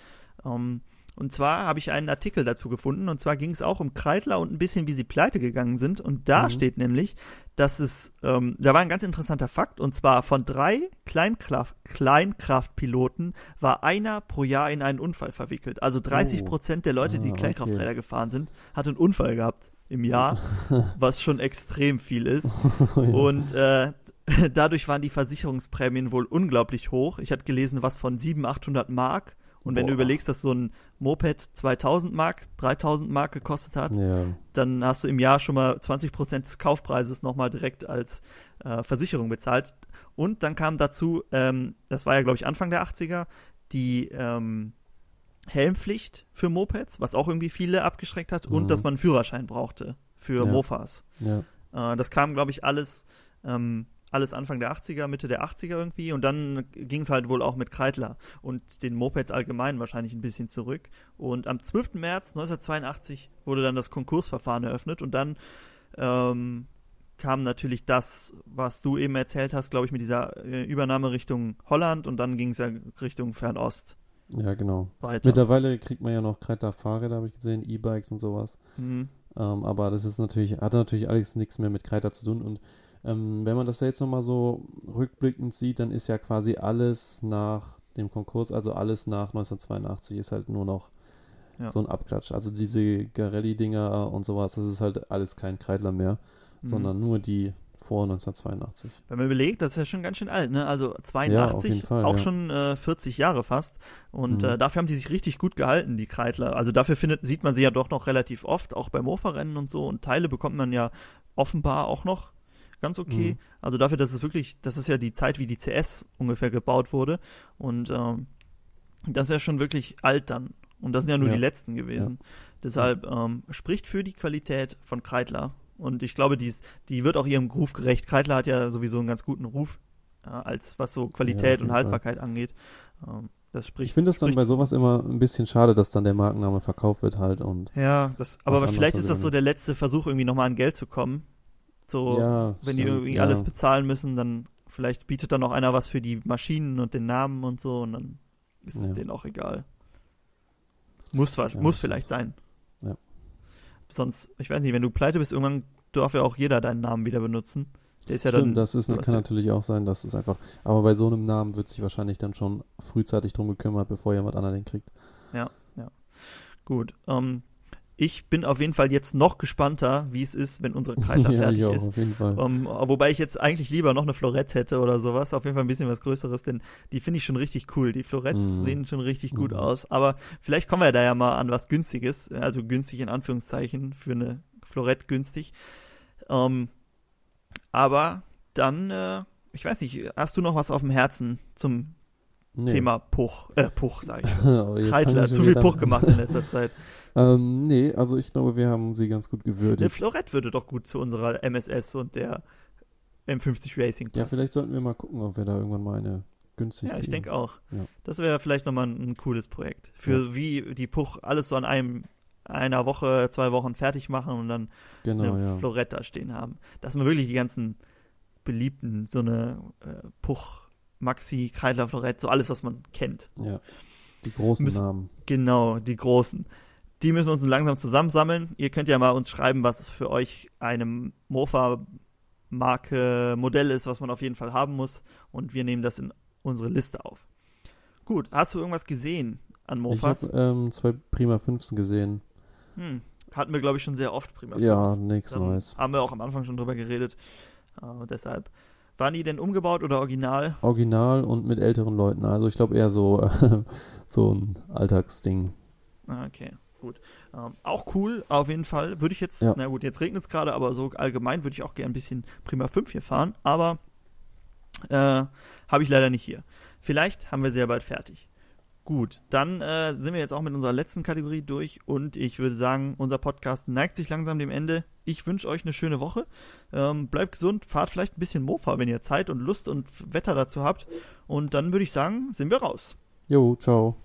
Ähm, und zwar habe ich einen Artikel dazu gefunden, und zwar ging es auch um Kreidler und ein bisschen, wie sie pleite gegangen sind. Und da Mhm. steht nämlich, dass es, ähm, da war ein ganz interessanter Fakt, und zwar von drei Kleinkraft, Kleinkraftpiloten war einer pro Jahr in einen Unfall verwickelt. Also 30 Prozent der Leute, die Ah, Kleinkrafträder gefahren sind, hat einen Unfall gehabt im Jahr, was schon extrem viel ist. Und äh, dadurch waren die Versicherungsprämien wohl unglaublich hoch. Ich hatte gelesen, was von 700, 800 Mark. Und wenn du überlegst, dass so ein Moped 2000 Mark, 3000 Mark gekostet hat, Ja, dann hast du im Jahr schon mal 20 Prozent des Kaufpreises nochmal direkt als äh, Versicherung bezahlt. Und dann kam dazu, ähm, das war ja glaube ich Anfang der 80er, die ähm, Helmpflicht für Mopeds, was auch irgendwie viele abgeschreckt hat, und Mhm. dass man einen Führerschein brauchte für Ja. Mofas. ja. Äh, das kam, glaube ich, alles, ähm, alles Anfang der 80er, Mitte der 80er irgendwie. Und dann ging es halt wohl auch mit Kreidler und den Mopeds allgemein wahrscheinlich ein bisschen zurück. Und am 12. März 1982 wurde dann das Konkursverfahren eröffnet und dann ähm, kam natürlich das, was du eben erzählt hast, glaube ich, mit dieser äh, Übernahme Richtung Holland und dann ging es ja Richtung Fernost ja, genau. weiter. Mittlerweile kriegt man ja noch Kreidler Fahrräder, habe ich gesehen, E-Bikes und sowas. Mhm. Ähm, aber das ist natürlich, hat natürlich alles nichts mehr mit Kreidler zu tun. Und ähm, wenn man das jetzt nochmal so rückblickend sieht, dann ist ja quasi alles nach dem Konkurs, also alles nach 1982 ist halt nur noch Ja. so ein Abklatsch. Also diese Garelli-Dinger und sowas, das ist halt alles kein Kreidler mehr, Mhm. sondern nur die vor 1982. Wenn man überlegt, das ist ja schon ganz schön alt, ne? Also Ja, auf 82, jeden Fall, auch ja. schon äh, 40 Jahre fast. Und Mhm. äh, dafür haben die sich richtig gut gehalten, die Kreidler. Also dafür findet, sieht man sie ja doch noch relativ oft, auch bei Mofa-Rennen und so. Und Teile bekommt man ja offenbar auch noch ganz okay. Mhm. Also dafür, dass es wirklich, das ist ja die Zeit, wie die CS ungefähr gebaut wurde. Und ähm, das ist ja schon wirklich alt dann. Und das sind ja nur Ja. die letzten gewesen. Deshalb ähm, spricht für die Qualität von Kreidler. Und ich glaube, die, ist, die wird auch ihrem Ruf gerecht. Kreidler hat ja sowieso einen ganz guten Ruf, äh, als was so Ja, Qualität auf und Haltbarkeit angeht. Ähm, das spricht. Ich finde es dann bei sowas immer ein bisschen schade, dass dann der Markenname verkauft wird halt und Ja, das, aber vielleicht ist das so der letzte Versuch, irgendwie nochmal an Geld zu kommen. So, ja, wenn die stimmt, irgendwie ja. alles bezahlen müssen, dann vielleicht bietet dann noch einer was für die Maschinen und den Namen und so und dann ist es Ja. denen auch egal. Muss, Ja, muss das vielleicht sein. Ja. Sonst, ich weiß nicht, wenn du pleite bist, irgendwann darf ja auch jeder deinen Namen wieder benutzen. Der ist ja Stimmt, dann. das ist, kann ja- natürlich auch sein, dass es einfach, aber bei so einem Namen wird sich wahrscheinlich dann schon frühzeitig drum gekümmert, bevor jemand anderen den kriegt. Gut. Ähm, ich bin auf jeden Fall jetzt noch gespannter, wie es ist, wenn unsere Kreisler ja, fertig auch, ist. auf jeden Fall. Um, wobei ich jetzt eigentlich lieber noch eine Florette hätte oder sowas. Auf jeden Fall ein bisschen was Größeres, denn die finde ich schon richtig cool. Die Florettes Mhm. sehen schon richtig gut Mhm. aus. Aber vielleicht kommen wir da ja mal an was Günstiges. Also günstig in Anführungszeichen für eine Florette günstig. Ähm, aber dann, äh, ich weiß nicht, hast du noch was auf dem Herzen zum Nee. Thema Puch? Äh, Puch, sage ich. Oh, schon zu viel Puch an. gemacht in letzter Zeit. Ähm, nee, also ich glaube, wir haben sie ganz gut Eine gewürdigt. Florette würde doch gut zu unserer MSS und der M50 Racing passen. Ja, vielleicht sollten wir mal gucken, ob wir da irgendwann mal eine günstig Ja, ich denke auch. Ja. Das wäre vielleicht nochmal ein, ein cooles Projekt. Für wie die Puch alles so an einem einer Woche, zwei Wochen fertig machen und dann Genau, eine ja. Florette da stehen haben. Dass man wirklich die ganzen beliebten, so eine äh, Puch, Maxi, Kreidler, Florette, so alles, was man kennt. ja. Die großen Müssen- Namen. Genau, die großen. Die müssen wir uns langsam zusammensammeln. Ihr könnt ja mal uns schreiben, was für euch eine Mofa-Marke, Modell ist, was man auf jeden Fall haben muss. Und wir nehmen das in unsere Liste auf. Gut, hast du irgendwas gesehen an Ich Mofas? habe ähm, zwei Prima 15 gesehen. Hm, hatten wir, glaube ich, schon sehr oft Prima ja, Fünfs. nichts Neues. Haben wir auch am Anfang schon drüber geredet. Äh, deshalb. Waren die denn umgebaut oder original? Original und mit älteren Leuten. Also ich glaube eher so, so ein Alltagsding. Ah, Okay, gut. Ähm, auch cool, auf jeden Fall. Würde ich jetzt, Ja. na gut, jetzt regnet es gerade, aber so allgemein würde ich auch gerne ein bisschen Prima 5 hier fahren. Aber äh, habe ich leider nicht hier. Vielleicht haben wir sehr bald fertig. Gut, dann äh, sind wir jetzt auch mit unserer letzten Kategorie durch und ich würde sagen, unser Podcast neigt sich langsam dem Ende. Ich wünsche euch eine schöne Woche. Ähm, bleibt gesund, fahrt vielleicht ein bisschen Mofa, wenn ihr Zeit und Lust und Wetter dazu habt. Und dann würde ich sagen, sind wir raus. Jo, ciao.